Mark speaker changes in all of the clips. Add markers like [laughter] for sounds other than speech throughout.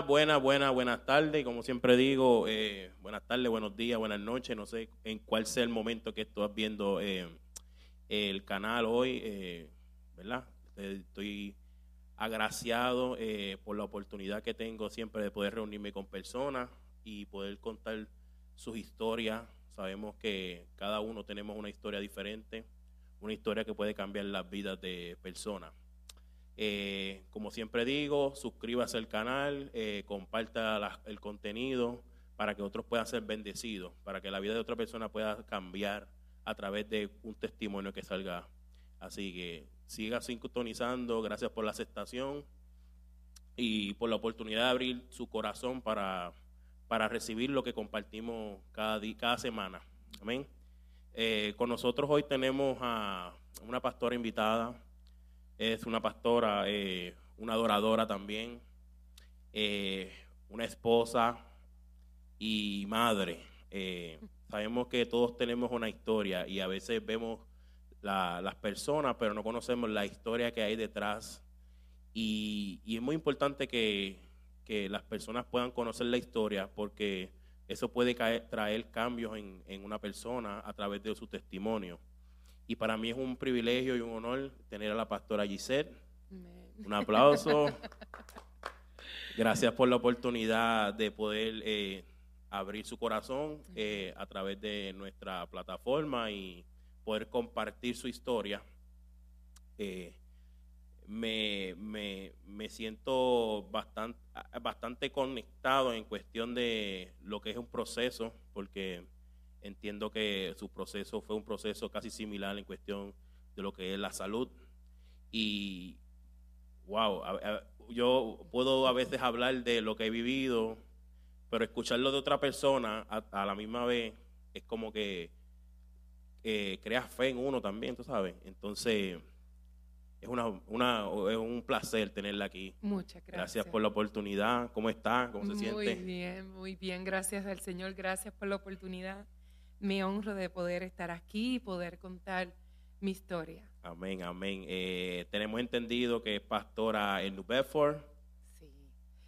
Speaker 1: Buenas, buenas, buenas, buenas tardes. Como siempre digo, eh, buenas tardes, buenos días, buenas noches. No sé en cuál sea el momento que estás viendo eh, el canal hoy, eh, ¿verdad? Estoy agraciado por la oportunidad que tengo siempre de poder reunirme con personas y poder contar sus historias. Sabemos que cada uno tenemos una historia diferente, una historia que puede cambiar las vidas de personas. Eh, como siempre digo, suscríbase al canal, eh, comparta el contenido para que otros puedan ser bendecidos, para que la vida de otra persona pueda cambiar a través de un testimonio que salga. Así que siga sintonizando, gracias por la aceptación y por la oportunidad de abrir su corazón para, para recibir lo que compartimos cada, cada semana. Amén. Eh, con nosotros hoy tenemos a una pastora invitada, es una pastora, eh, una adoradora también, eh, una esposa y madre. Eh, sabemos que todos tenemos una historia y a veces vemos las personas, pero no conocemos la historia que hay detrás. Y, es muy importante que, las personas puedan conocer la historia porque eso puede traer cambios en, en una persona a través de su testimonio. Y para mí es un privilegio y un honor tener a la pastora Giselle. Un aplauso. Gracias por la oportunidad de poder eh, abrir su corazón eh, a través de nuestra plataforma y poder compartir su historia. Eh, me, me, siento bastante, bastante conectado en cuestión de lo que es un proceso, porque Entiendo que su proceso fue un proceso casi similar en cuestión de lo que es la salud. Y, wow, yo puedo a veces hablar de lo que he vivido, pero escucharlo de otra persona a, la misma vez es como que eh, crea fe en uno también, tú sabes. Entonces, es, una, una, es un placer tenerla aquí.
Speaker 2: Muchas gracias.
Speaker 1: Gracias por la oportunidad. ¿Cómo está? ¿Cómo se siente?
Speaker 2: Muy bien, muy bien. Gracias al Señor. Gracias por la oportunidad me honro de poder estar aquí y poder contar mi historia.
Speaker 1: Amén, amén. Eh, tenemos entendido que es pastora en New Bedford.
Speaker 2: Sí.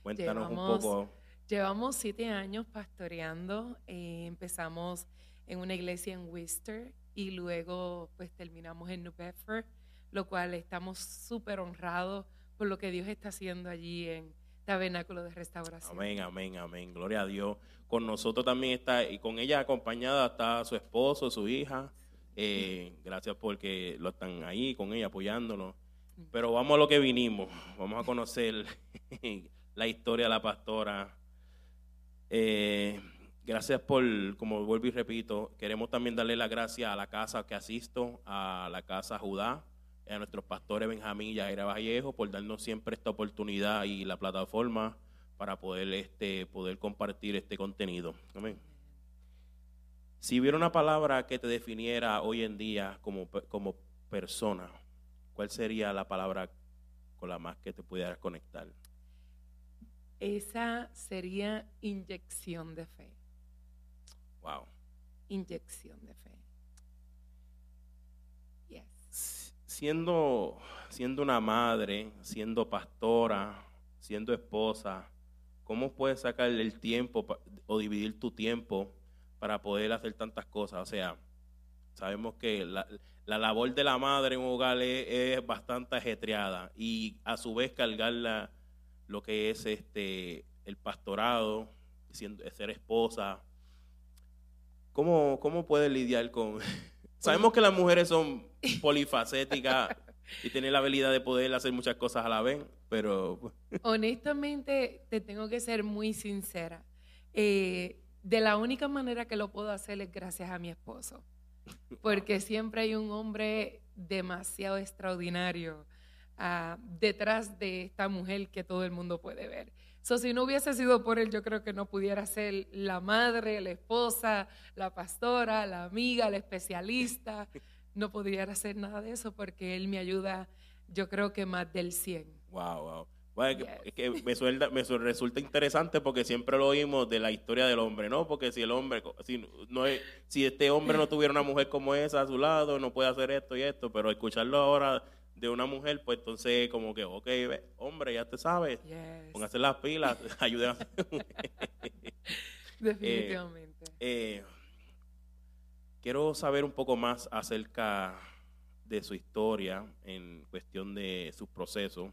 Speaker 1: Cuéntanos un poco.
Speaker 2: Llevamos siete años pastoreando. Eh, empezamos en una iglesia en Worcester y luego pues terminamos en New Bedford, lo cual estamos súper honrados por lo que Dios está haciendo allí en Tabernáculo de Restauración.
Speaker 1: Amén, amén, amén. Gloria a Dios. Con nosotros también está, y con ella acompañada está su esposo, su hija. Eh, gracias porque lo están ahí con ella apoyándonos. Pero vamos a lo que vinimos. Vamos a conocer [laughs] la historia de la pastora. Eh, gracias por, como vuelvo y repito, queremos también darle la gracia a la casa que asisto, a la casa Judá, a nuestros pastores Benjamín y Jaira Vallejo por darnos siempre esta oportunidad y la plataforma para poder, este, poder compartir este contenido. Amén. Si hubiera una palabra que te definiera hoy en día como, como persona, ¿cuál sería la palabra con la más que te pudieras conectar?
Speaker 2: Esa sería inyección de fe.
Speaker 1: Wow.
Speaker 2: Inyección de fe.
Speaker 1: Yes. Siendo, siendo una madre, siendo pastora, siendo esposa, ¿Cómo puedes sacar el tiempo o dividir tu tiempo para poder hacer tantas cosas? O sea, sabemos que la, labor de la madre en un hogar es, bastante ajetreada y a su vez cargar lo que es este el pastorado, siendo, ser esposa. ¿Cómo, cómo puedes lidiar con...? Sabemos que las mujeres son polifacéticas y tienen la habilidad de poder hacer muchas cosas a la vez, pero...
Speaker 2: Honestamente, te tengo que ser muy sincera. Eh, de la única manera que lo puedo hacer es gracias a mi esposo, porque siempre hay un hombre demasiado extraordinario ah, detrás de esta mujer que todo el mundo puede ver. So, si no hubiese sido por él, yo creo que no pudiera ser la madre, la esposa, la pastora, la amiga, la especialista. [laughs] No podría hacer nada de eso porque él me ayuda, yo creo que más del 100.
Speaker 1: Wow, wow. Bueno, es que me, me resulta interesante porque siempre lo oímos de la historia del hombre, ¿no? Porque si el hombre, si, no si este hombre no tuviera una mujer como esa a su lado, no puede hacer esto y esto, pero escucharlo ahora de una mujer, pues entonces como que, ok, ve, hombre, ya te sabes,
Speaker 2: Yes.
Speaker 1: póngase las pilas, [laughs] ayuden a
Speaker 2: Definitivamente. [laughs]
Speaker 1: Eh, quiero saber un poco más acerca de su historia en cuestión de sus procesos.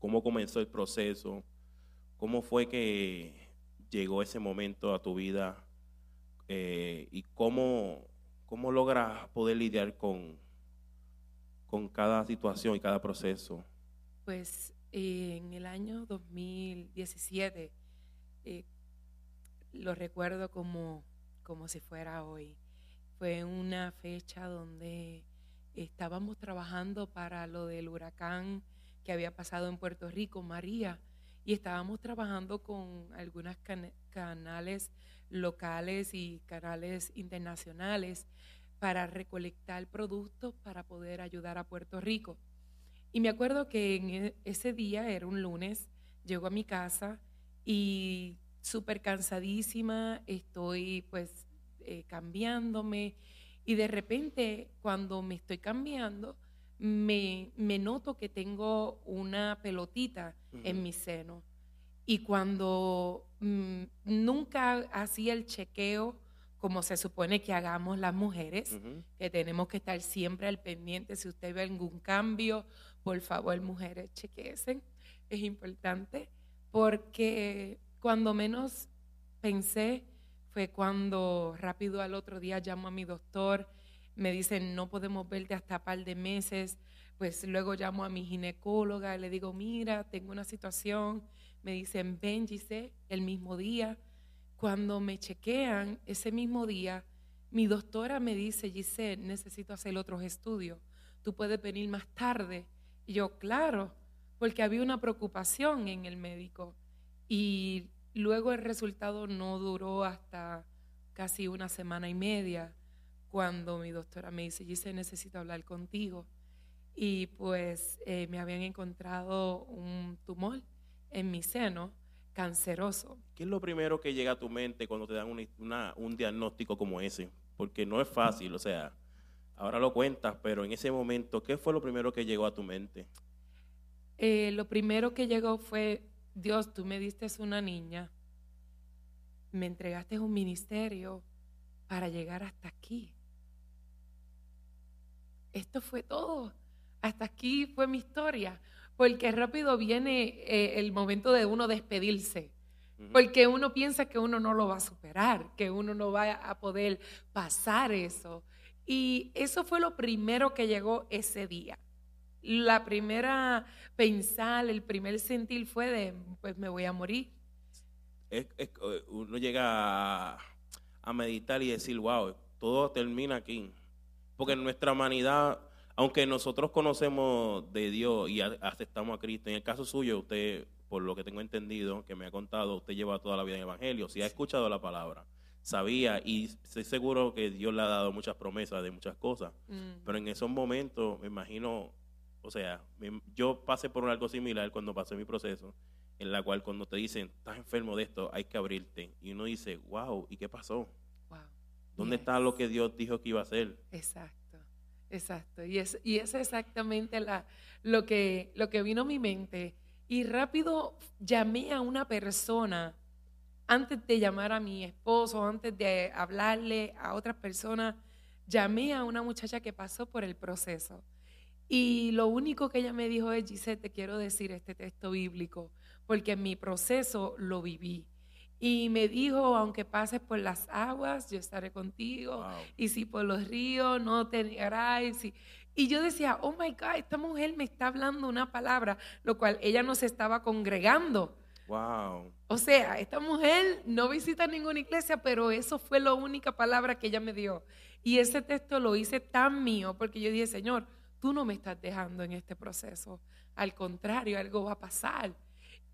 Speaker 1: ¿Cómo comenzó el proceso? ¿Cómo fue que llegó ese momento a tu vida? Eh, ¿Y cómo, cómo logras poder lidiar con, con cada situación y cada proceso?
Speaker 2: Pues eh, en el año 2017, eh, lo recuerdo como, como si fuera hoy. Fue una fecha donde estábamos trabajando para lo del huracán que había pasado en Puerto Rico, María, y estábamos trabajando con algunos canales locales y canales internacionales para recolectar productos para poder ayudar a Puerto Rico. Y me acuerdo que en e, ese día, era un lunes, llego a mi casa y súper cansadísima, estoy pues eh, cambiándome y de repente cuando me estoy cambiando, me, me noto que tengo una pelotita en mi seno. Y cuando mm, nunca hacía el chequeo como se supone que hagamos las mujeres,
Speaker 1: Ujú.
Speaker 2: que tenemos que estar siempre al pendiente. Si usted ve algún cambio, por favor, mujeres, chequeen. Es importante porque cuando menos pensé fue cuando rápido al otro día llamo a mi doctor, me dicen no podemos verte hasta par de meses, pues luego llamo a mi ginecóloga y le digo, mira, tengo una situación, me dicen, ven Giselle, el mismo día. Cuando me chequean ese mismo día, mi doctora me dice, Giselle, necesito hacer otros estudios, tú puedes venir más tarde. Y yo, claro, porque había una preocupación en el médico. Y luego el resultado no duró hasta casi una semana y media, cuando mi doctora me dice, Giselle, necesito hablar contigo. Y pues eh, me habían encontrado un tumor en mi seno canceroso.
Speaker 1: ¿Qué es lo primero que llega a tu mente cuando te dan una- una- un diagnóstico como ese? Porque no es fácil, o sea, ahora lo cuentas, pero en ese momento, ¿qué fue lo primero que llegó a tu mente?
Speaker 2: Eh, lo primero que llegó fue, Dios, tú me diste una niña, me entregaste un ministerio para llegar hasta aquí. Esto fue todo. Hasta aquí fue mi historia. Porque rápido viene eh, el momento de uno despedirse. Porque uno piensa que uno no lo va a superar, que uno no va a poder pasar eso. Y eso fue lo primero que llegó ese día. La primera pensar, el primer sentir fue de, pues me voy a morir.
Speaker 1: Es- es- eh, uno llega a, a meditar y decir, wow, todo termina aquí. Porque en nuestra humanidad, aunque nosotros conocemos de Dios y aceptamos a Cristo, en el caso suyo, usted, por lo que tengo entendido, que me ha contado, usted lleva toda la vida en el Evangelio, si ha escuchado la palabra, sabía y estoy seguro que Dios le ha dado muchas promesas de muchas cosas.
Speaker 2: Mm.
Speaker 1: Pero en esos momentos, me imagino, o sea, yo pasé por algo similar cuando pasé mi proceso, en la cual cuando te dicen, estás enfermo de esto, hay que abrirte. Y uno dice, wow, ¿y qué pasó?
Speaker 2: Wow.
Speaker 1: ¿Dónde
Speaker 2: Yes.
Speaker 1: está lo que Dios dijo que iba a hacer?
Speaker 2: Exacto, exacto. Y es, y es exactamente la, lo, que, lo que vino a mi mente. Y rápido llamé a una persona antes de llamar a mi esposo, antes de hablarle a otras personas, llamé a una muchacha que pasó por el proceso. Y lo único que ella me dijo es, Gisette, te quiero decir este texto bíblico, porque en mi proceso lo viví. Y me dijo, aunque pases por las aguas, yo estaré contigo
Speaker 1: Wow.
Speaker 2: y si por los ríos no te negarás. Y, y yo decía, oh my God, esta mujer me está hablando una palabra, lo cual ella no se estaba congregando.
Speaker 1: Wow.
Speaker 2: O sea, esta mujer no visita ninguna iglesia, pero eso fue la única palabra que ella me dio. Y ese texto lo hice tan mío porque yo dije, Señor, tú no me estás dejando en este proceso. Al contrario, algo va a pasar.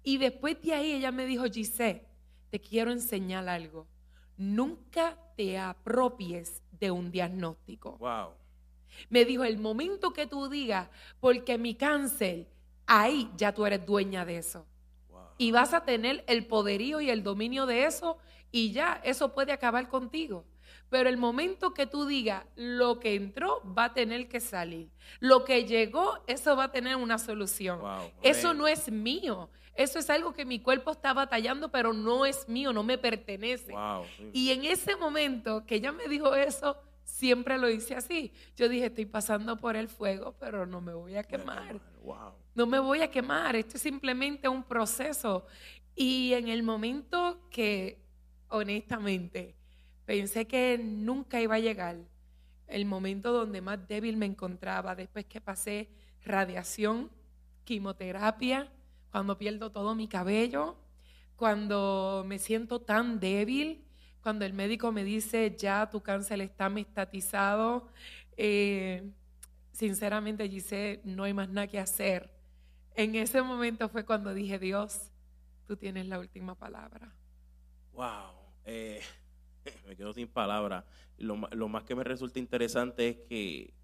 Speaker 2: Y después de ahí ella me dijo, Giselle, te quiero enseñar algo. Nunca te apropies de un diagnóstico.
Speaker 1: Wow.
Speaker 2: Me dijo, el momento que tú digas, porque mi cáncer, ahí ya tú eres dueña de eso.
Speaker 1: Wow.
Speaker 2: y vas a tener el poderío y el dominio de eso y ya, eso puede acabar contigo. Pero el momento que tú digas, lo que entró va a tener que salir. Lo que llegó, eso va a tener una solución. eso no es mío. Eso es algo que mi cuerpo está batallando, pero no es mío, no me pertenece. Y en ese momento que ella me dijo eso, siempre lo hice así. Yo dije, estoy pasando por el fuego, pero no me voy a quemar. No me voy a quemar. Esto es simplemente un proceso. Y en el momento que, honestamente, pensé que nunca iba a llegar, el momento donde más débil me encontraba, después que pasé radiación, quimioterapia, cuando pierdo todo mi cabello, cuando me siento tan débil, cuando el médico me dice ya tu cáncer está mestatizado, eh, sinceramente Gise, no hay más nada que hacer. En ese momento fue cuando dije, Dios, tú tienes la última palabra.
Speaker 1: Wow, eh, [laughs] me quedo sin palabras. Lo, más que me resulta interesante es que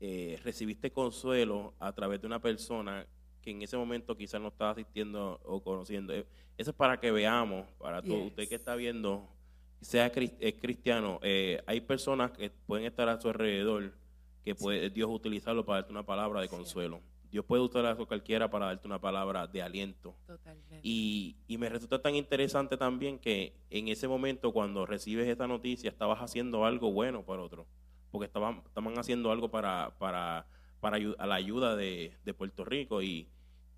Speaker 1: eh, recibiste consuelo a través de una persona que en ese momento quizás no estaba asistiendo o conociendo. Eh, eso es para que veamos, para todo usted que está viendo, sea cristiano, eh, hay personas que pueden estar a su alrededor que puede Dios utilizarlo para darte una palabra de consuelo. Dios puede utilizarlo a cualquiera para darte una palabra de aliento. Totalmente. Y, y, me resulta tan interesante también que en ese momento cuando recibes esta noticia estabas haciendo algo bueno para otro, porque estaban, estaban haciendo algo para, para para a la ayuda de, Puerto Rico y,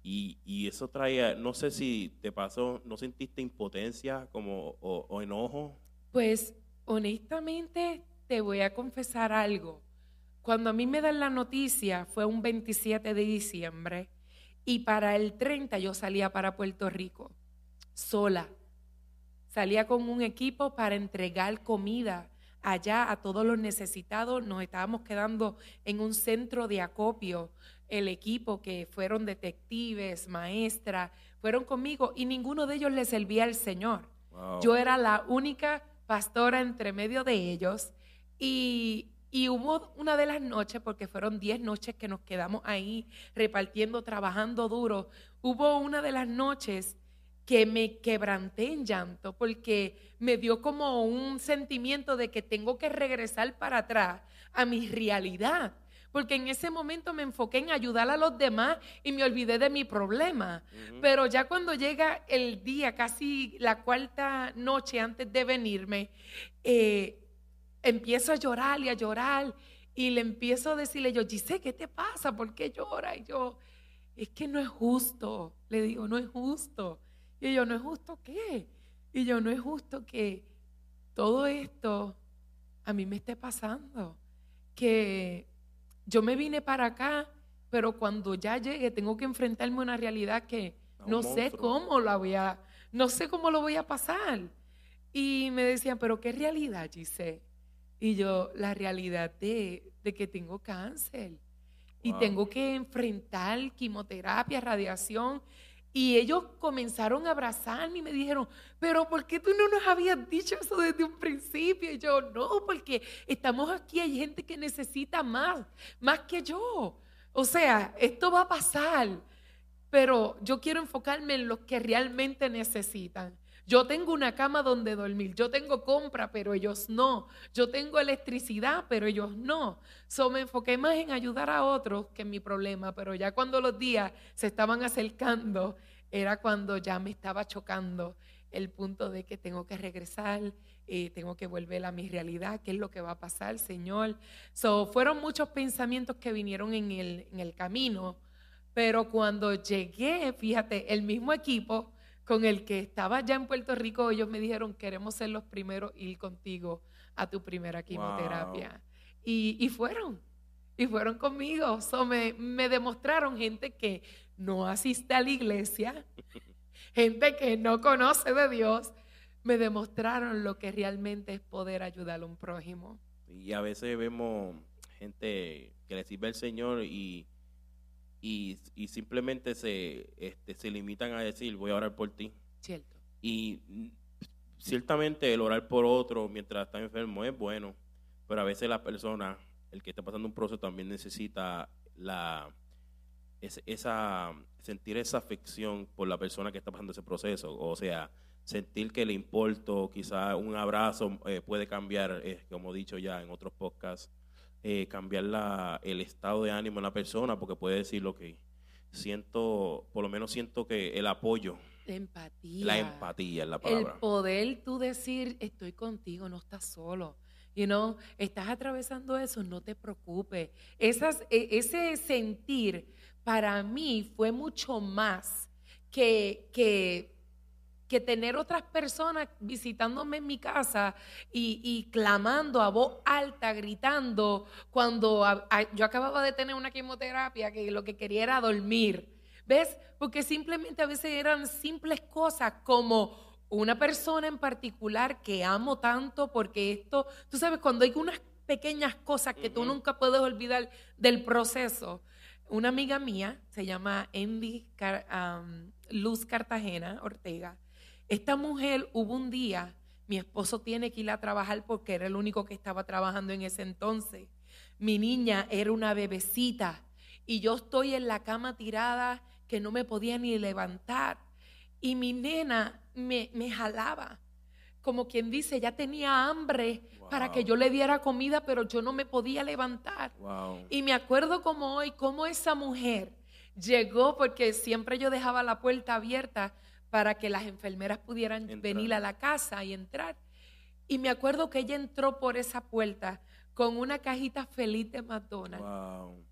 Speaker 1: y, eso traía, no sé si te pasó, ¿no sentiste impotencia como, o, enojo?
Speaker 2: Pues honestamente te voy a confesar algo. Cuando a mí me dan la noticia fue un 27 de diciembre y para el 30 yo salía para Puerto Rico, sola. Salía con un equipo para entregar comida allá a todos los necesitados. Nos estábamos quedando en un centro de acopio. El equipo que fueron detectives, maestras, fueron conmigo y ninguno de ellos le servía al Señor. Yo era la única pastora entre medio de ellos y, y hubo una de las noches, porque fueron 10 noches que nos quedamos ahí repartiendo, trabajando duro, hubo una de las noches que me quebranté en llanto porque me dio como un sentimiento de que tengo que regresar para atrás a mi realidad. Porque en ese momento me enfoqué en ayudar a los demás y me olvidé de mi problema. Pero ya cuando llega el día, casi la cuarta noche antes de venirme, eh, empiezo a llorar y a llorar y le empiezo a decirle yo, Gise, ¿qué te pasa? ¿Por qué llora? Y yo, es que no es justo. Le digo, no es justo. Y yo, ¿no es justo qué? Y yo, no es justo que todo esto a mí me esté pasando. Que yo me vine para acá, pero cuando ya llegue tengo que enfrentarme a una realidad que no sé cómo la voy a, no sé cómo lo voy a pasar. Y me decían, pero ¿qué realidad, Gise? Y yo, la realidad de, que tengo cáncer. Y tengo que enfrentar quimioterapia, radiación. Y ellos comenzaron a abrazarme y me dijeron, pero ¿por qué tú no nos habías dicho eso desde un principio? Y yo, no, porque estamos aquí, hay gente que necesita más, más que yo. O sea, esto va a pasar, pero yo quiero enfocarme en los que realmente necesitan. Yo tengo una cama donde dormir, yo tengo compra, pero ellos no. Yo tengo electricidad, pero ellos no. So me enfoqué más en ayudar a otros que en mi problema, pero ya cuando los días se estaban acercando, era cuando ya me estaba chocando el punto de que tengo que regresar, eh, tengo que volver a mi realidad, qué es lo que va a pasar, Señor. So, fueron muchos pensamientos que vinieron en el, en el camino, pero cuando llegué, fíjate, el mismo equipo con el que estaba ya en Puerto Rico, ellos me dijeron, queremos ser los primeros ir contigo a tu primera quimioterapia. Y, fueron, y fueron conmigo. So, me, me demostraron gente que no asiste a la iglesia, [laughs] gente que no conoce de Dios, me demostraron lo que realmente es poder ayudar a un prójimo.
Speaker 1: Y a veces vemos gente que le sirve al Señor y y, simplemente se, este, se limitan a decir, voy a orar por ti.
Speaker 2: Cierto.
Speaker 1: Y mm, ciertamente el orar por otro mientras está enfermo es bueno, pero a veces la persona, el que está pasando un proceso, también necesita la, esa, sentir esa afección por la persona que está pasando ese proceso. O sea, sentir que le importo, quizá un abrazo eh, puede cambiar, eh, como he dicho ya en otros podcasts, eh, cambiar la, el estado de ánimo en la persona, porque puede decir lo que siento, por lo menos siento que el apoyo.
Speaker 2: La empatía.
Speaker 1: La empatía es la palabra.
Speaker 2: El poder tú decir, estoy contigo, no estás solo. You know, estás atravesando eso, no te preocupes. Esas, e, ese sentir para mí fue mucho más que, que, que tener otras personas visitándome en mi casa y, clamando a voz alta, gritando, cuando yo acababa de tener una quimioterapia que lo que quería era dormir. ¿Ves? Porque simplemente a veces eran simples cosas como una persona en particular que amo tanto porque esto, tú sabes, cuando hay unas pequeñas cosas que tú nunca puedes olvidar del proceso. Una amiga mía, se llama Andy Luz Cartagena Ortega. Esta mujer hubo un día, mi esposo tiene que ir a trabajar porque era el único que estaba trabajando en ese entonces. Mi niña era una bebecita y yo estoy en la cama tirada que no me podía ni levantar. Y mi nena me, jalaba. Como quien dice, ya tenía hambre para que yo le diera comida, pero yo no me podía levantar. Y me acuerdo como hoy, cómo esa mujer llegó, porque siempre yo dejaba la puerta abierta para que las enfermeras pudieran venir a la casa y entrar. Y me acuerdo que ella entró por esa puerta con una cajita feliz de McDonald's.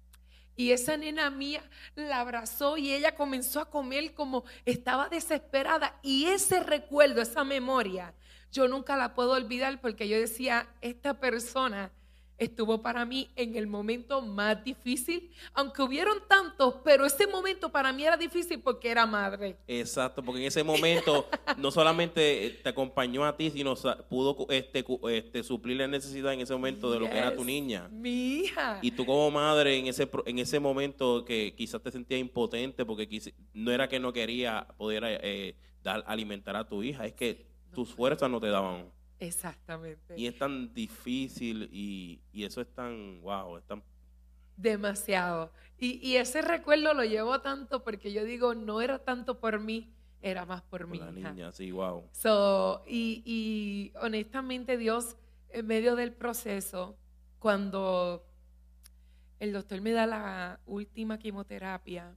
Speaker 2: Y esa nena mía la abrazó y ella comenzó a comer como estaba desesperada. Y ese recuerdo, esa memoria, yo nunca la puedo olvidar porque yo decía, esta persona estuvo para mí en el momento más difícil, aunque hubieron tantos, pero ese momento para mí era difícil porque era madre.
Speaker 1: Exacto, porque en ese momento no solamente te acompañó a ti, sino pudo este, este, suplir la necesidad en ese momento de lo que era tu niña.
Speaker 2: Mi hija.
Speaker 1: Y tú como madre en ese, en ese momento que quizás te sentías impotente porque no era que no quería poder eh, dar, alimentar a tu hija, es que tus fuerzas no te daban.
Speaker 2: Exactamente.
Speaker 1: Y es tan difícil y, eso es tan, wow, es tan...
Speaker 2: Demasiado. Y, ese recuerdo lo llevo tanto porque yo digo, no era tanto por mí, era más por, mí.
Speaker 1: La niña, sí, wow.
Speaker 2: So, y, y honestamente Dios, en medio del proceso, cuando el doctor me da la última quimioterapia,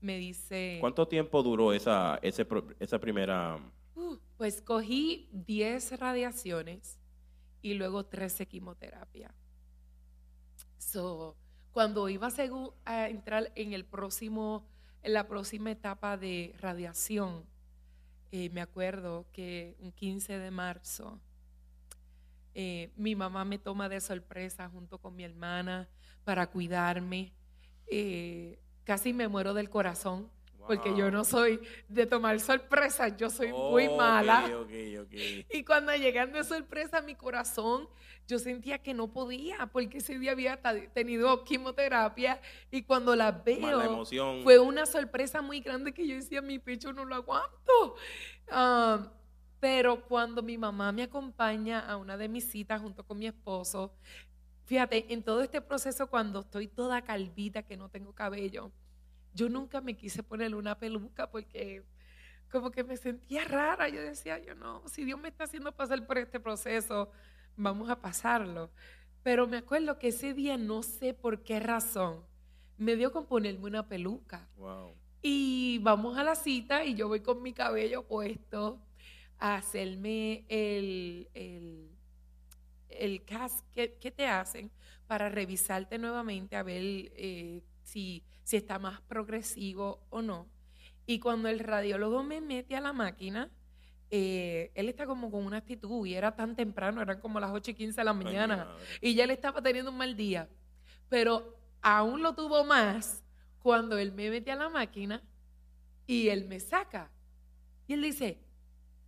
Speaker 2: me dice...
Speaker 1: ¿Cuánto tiempo duró esa, esa primera
Speaker 2: Uh, pues cogí 10 radiaciones y luego 13 quimioterapia. So, cuando iba a, entrar en el próximo, en la próxima etapa de radiación, eh, me acuerdo que un 15 de marzo, eh, mi mamá me toma de sorpresa junto con mi hermana para cuidarme. Eh, casi me muero del corazón porque yo no soy de tomar sorpresas, yo soy muy mala. [laughs] Y cuando llegando de sorpresa a mi corazón, yo sentía que no podía, porque ese día había tenido quimioterapia y cuando la veo, fue una sorpresa muy grande que yo decía, mi pecho no lo aguanto. Ah, pero cuando mi mamá me acompaña a una de mis citas junto con mi esposo, fíjate, en todo este proceso cuando estoy toda calvita, que no tengo cabello, yo nunca me quise poner una peluca porque como que me sentía rara. Yo decía, yo no, si Dios me está haciendo pasar por este proceso, vamos a pasarlo. Pero me acuerdo que ese día, no sé por qué razón, me dio con ponerme una peluca. Y vamos a la cita y yo voy con mi cabello puesto a hacerme el, el, el cast que, te hacen para revisarte nuevamente a ver eh, si si está más progresivo o no. Y cuando el radiólogo me mete a la máquina, eh, él está como con una actitud y era tan temprano, eran como las 8 y 15 de la mañana y ya él estaba teniendo un mal día. Pero aún lo tuvo más cuando él me mete a la máquina y él me saca. Y él dice,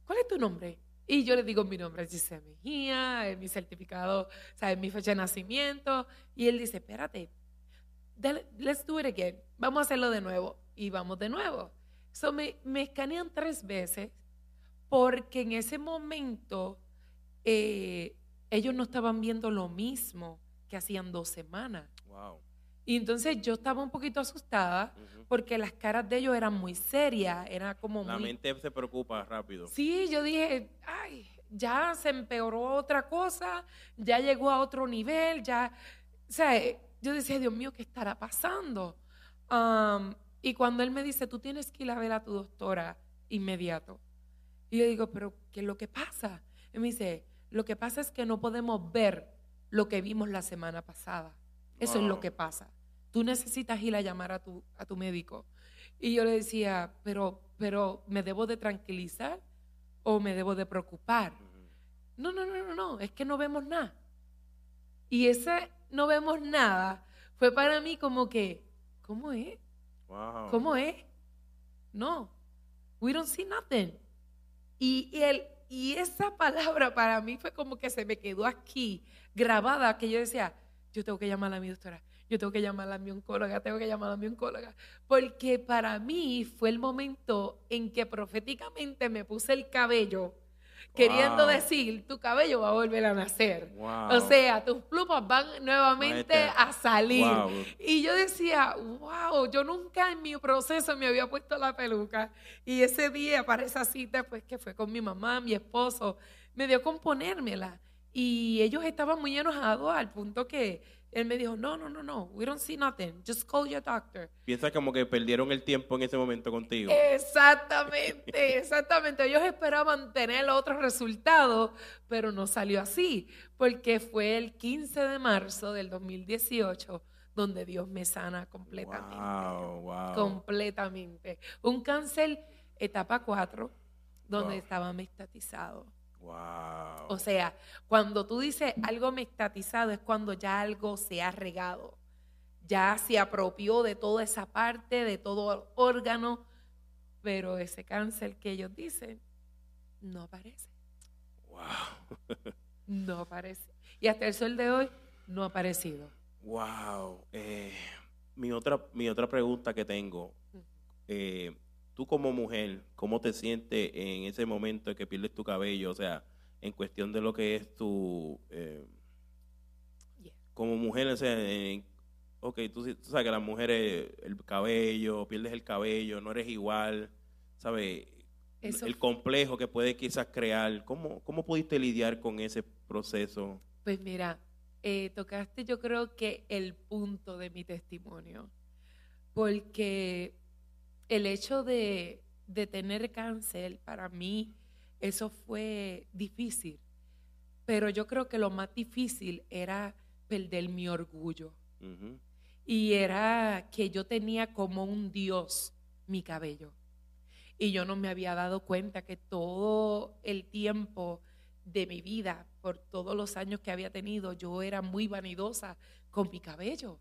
Speaker 2: ¿cuál es tu nombre? Y yo le digo, mi nombre es Giselle Mejía, es mi certificado, ¿sabes? Mi fecha de nacimiento. Y él dice, espérate, let's do it again. Vamos a hacerlo de nuevo. Y vamos de nuevo. So me, me escanean tres veces porque en ese momento eh, ellos no estaban viendo lo mismo que hacían dos semanas.
Speaker 1: Wow.
Speaker 2: Y entonces yo estaba un poquito asustada
Speaker 1: Ujú.
Speaker 2: porque las caras de ellos eran muy serias, era como
Speaker 1: La
Speaker 2: muy...
Speaker 1: mente se preocupa rápido.
Speaker 2: Sí, yo dije, ay, ya se empeoró otra cosa, ya llegó a otro nivel, ya, o sea, yo decía, Dios mío, ¿qué estará pasando? Am, y cuando él me dice, tú tienes que ir a ver a tu doctora inmediato. Y yo digo, pero ¿qué es lo que pasa? Y me dice, lo que pasa es que no podemos ver lo que vimos la semana pasada. Eso es lo
Speaker 1: Wow.
Speaker 2: que pasa. Tú necesitas ir a llamar a tu, a tu médico. Y yo le decía, pero, pero ¿me debo de tranquilizar o me debo de preocupar? No, no, no, no, no, es que no vemos nada. Y ese no vemos nada fue para mí como que, ¿cómo es?
Speaker 1: Wow.
Speaker 2: ¿Cómo es? No, we don't see nothing. Y, y, el, y esa palabra para mí fue como que se me quedó aquí grabada, que yo decía, yo tengo que llamar a mi doctora, yo tengo que llamar a mi oncóloga, tengo que llamar a mi oncóloga, porque para mí fue el momento en que proféticamente me puse el cabello, queriendo
Speaker 1: Wow.
Speaker 2: decir, tu cabello va a volver a nacer.
Speaker 1: Wow.
Speaker 2: O sea, tus plumas van nuevamente a salir.
Speaker 1: Wow.
Speaker 2: Y yo decía, wow, yo nunca en mi proceso me había puesto la peluca. Y ese día, para esa cita, pues que fue con mi mamá, mi esposo, me dio con ponérmela. Y ellos estaban muy enojados al punto que él me dijo, no, no, no, no, we don't see nothing, just call your doctor.
Speaker 1: Piensa como que perdieron el tiempo en ese momento contigo.
Speaker 2: Exactamente, [laughs] exactamente. Ellos esperaban tener otro resultado, pero no salió así, porque fue el 15 de marzo del 2018 donde Dios me sana completamente.
Speaker 1: Wow, wow.
Speaker 2: Completamente. Un cáncer etapa 4, donde
Speaker 1: Wow.
Speaker 2: estaba mestatizado.
Speaker 1: Wow.
Speaker 2: O sea, cuando tú dices algo mestatizado es cuando ya algo se ha regado, ya se apropió de toda esa parte, de todo órgano, pero ese cáncer que ellos dicen no aparece,
Speaker 1: wow.
Speaker 2: no aparece. Y hasta el sol de hoy no ha aparecido.
Speaker 1: Wow. Eh, mi, otra, mi otra pregunta que tengo. eh, tú como mujer, ¿cómo te sientes en ese momento en que pierdes tu cabello? O sea, en cuestión de lo que es tu... eh,
Speaker 2: Yeah.
Speaker 1: como mujer, o sea, en- ok, tú, sabes que las mujeres, el cabello, pierdes el cabello, no eres igual, ¿sabes?
Speaker 2: Eso
Speaker 1: el complejo que puede quizás crear. ¿Cómo, ¿Cómo pudiste lidiar con ese proceso?
Speaker 2: Pues mira, eh, tocaste yo creo que el punto de mi testimonio, porque el hecho de, de tener cáncer para mí, eso fue difícil, pero yo creo que lo más difícil era perder mi orgullo y era que yo tenía como un dios mi cabello. Y yo no me había dado cuenta que todo el tiempo de mi vida, por todos los años que había tenido, yo era muy vanidosa con mi cabello.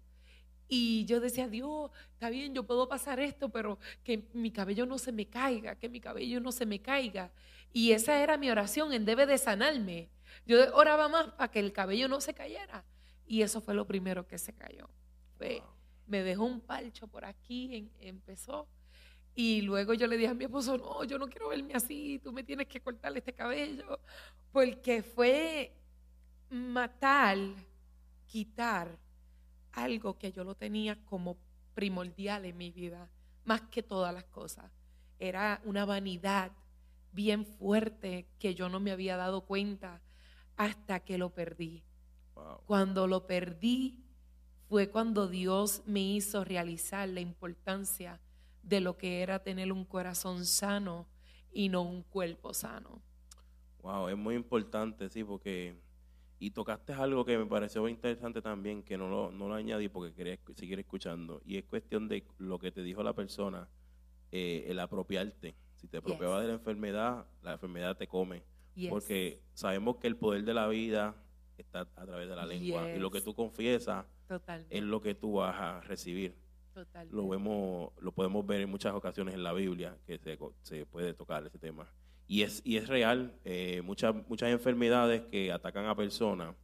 Speaker 2: Y yo decía, Dios, está bien, yo puedo pasar esto, pero que mi cabello no se me caiga, que mi cabello no se me caiga. Y esa era mi oración, en debe de sanarme. Yo oraba más para que el cabello no se cayera. Y eso fue lo primero que se cayó.
Speaker 1: Wow.
Speaker 2: me dejó un palcho por aquí, en- empezó. Y luego yo le dije a mi esposo, no, yo no quiero verme así, tú me tienes que cortarle este cabello. Porque fue matar, quitar algo que yo lo tenía como primordial en mi vida, más que todas las cosas. Era una vanidad bien fuerte que yo no me había dado cuenta hasta que lo perdí.
Speaker 1: Wow.
Speaker 2: Cuando lo perdí fue cuando Dios me hizo realizar la importancia de lo que era tener un corazón sano y no un cuerpo sano.
Speaker 1: Wow, es muy importante, sí, porque... Y tocaste algo que me pareció interesante también, que no lo, no lo añadí porque quería seguir escuchando. Y es cuestión de lo que te dijo la persona, eh, el apropiarte. Si te apropiaba
Speaker 2: Yes.
Speaker 1: de la enfermedad, la enfermedad te come.
Speaker 2: Yes.
Speaker 1: Porque sabemos que el poder de la vida está a través de la lengua. Y lo que tú confiesas
Speaker 2: Totalmente.
Speaker 1: es lo que tú vas a recibir.
Speaker 2: totalmente.
Speaker 1: Lo vemos, lo podemos ver en muchas ocasiones en la Biblia que se, se puede tocar ese tema. Y es, y es real, eh, muchas, muchas enfermedades que atacan a personas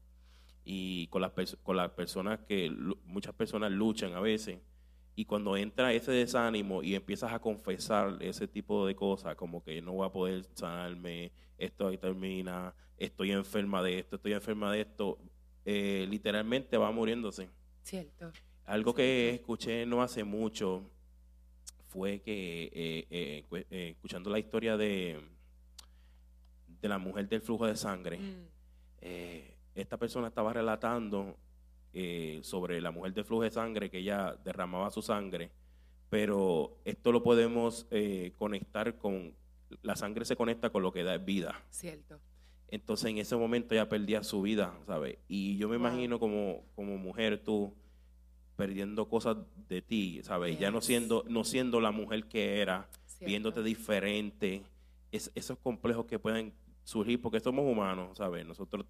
Speaker 1: y con las, con las personas que muchas personas luchan a veces. Y cuando entra ese desánimo y empiezas a confesar ese tipo de cosas, como que no voy a poder sanarme, esto ahí termina, estoy enferma de esto, estoy enferma de esto, eh, literalmente va muriéndose.
Speaker 2: Cierto.
Speaker 1: Algo que escuché no hace mucho fue que, eh, eh, escuchando la historia de, de la mujer del flujo de sangre,
Speaker 2: Mm,
Speaker 1: eh, esta persona estaba relatando eh, sobre la mujer del flujo de sangre, que ella derramaba su sangre, pero esto lo podemos eh, conectar con, la sangre se conecta con lo que da vida.
Speaker 2: Cierto.
Speaker 1: Entonces en ese momento ella perdía su vida, ¿sabes? Y yo me
Speaker 2: Wow.
Speaker 1: imagino como, como mujer tú perdiendo cosas de ti, ¿sabes? Ya no
Speaker 2: Yes.
Speaker 1: siendo, no siendo la mujer que era,
Speaker 2: cierto.
Speaker 1: viéndote diferente, es- esos complejos que pueden surgir porque somos humanos, ¿sabes? Nosotros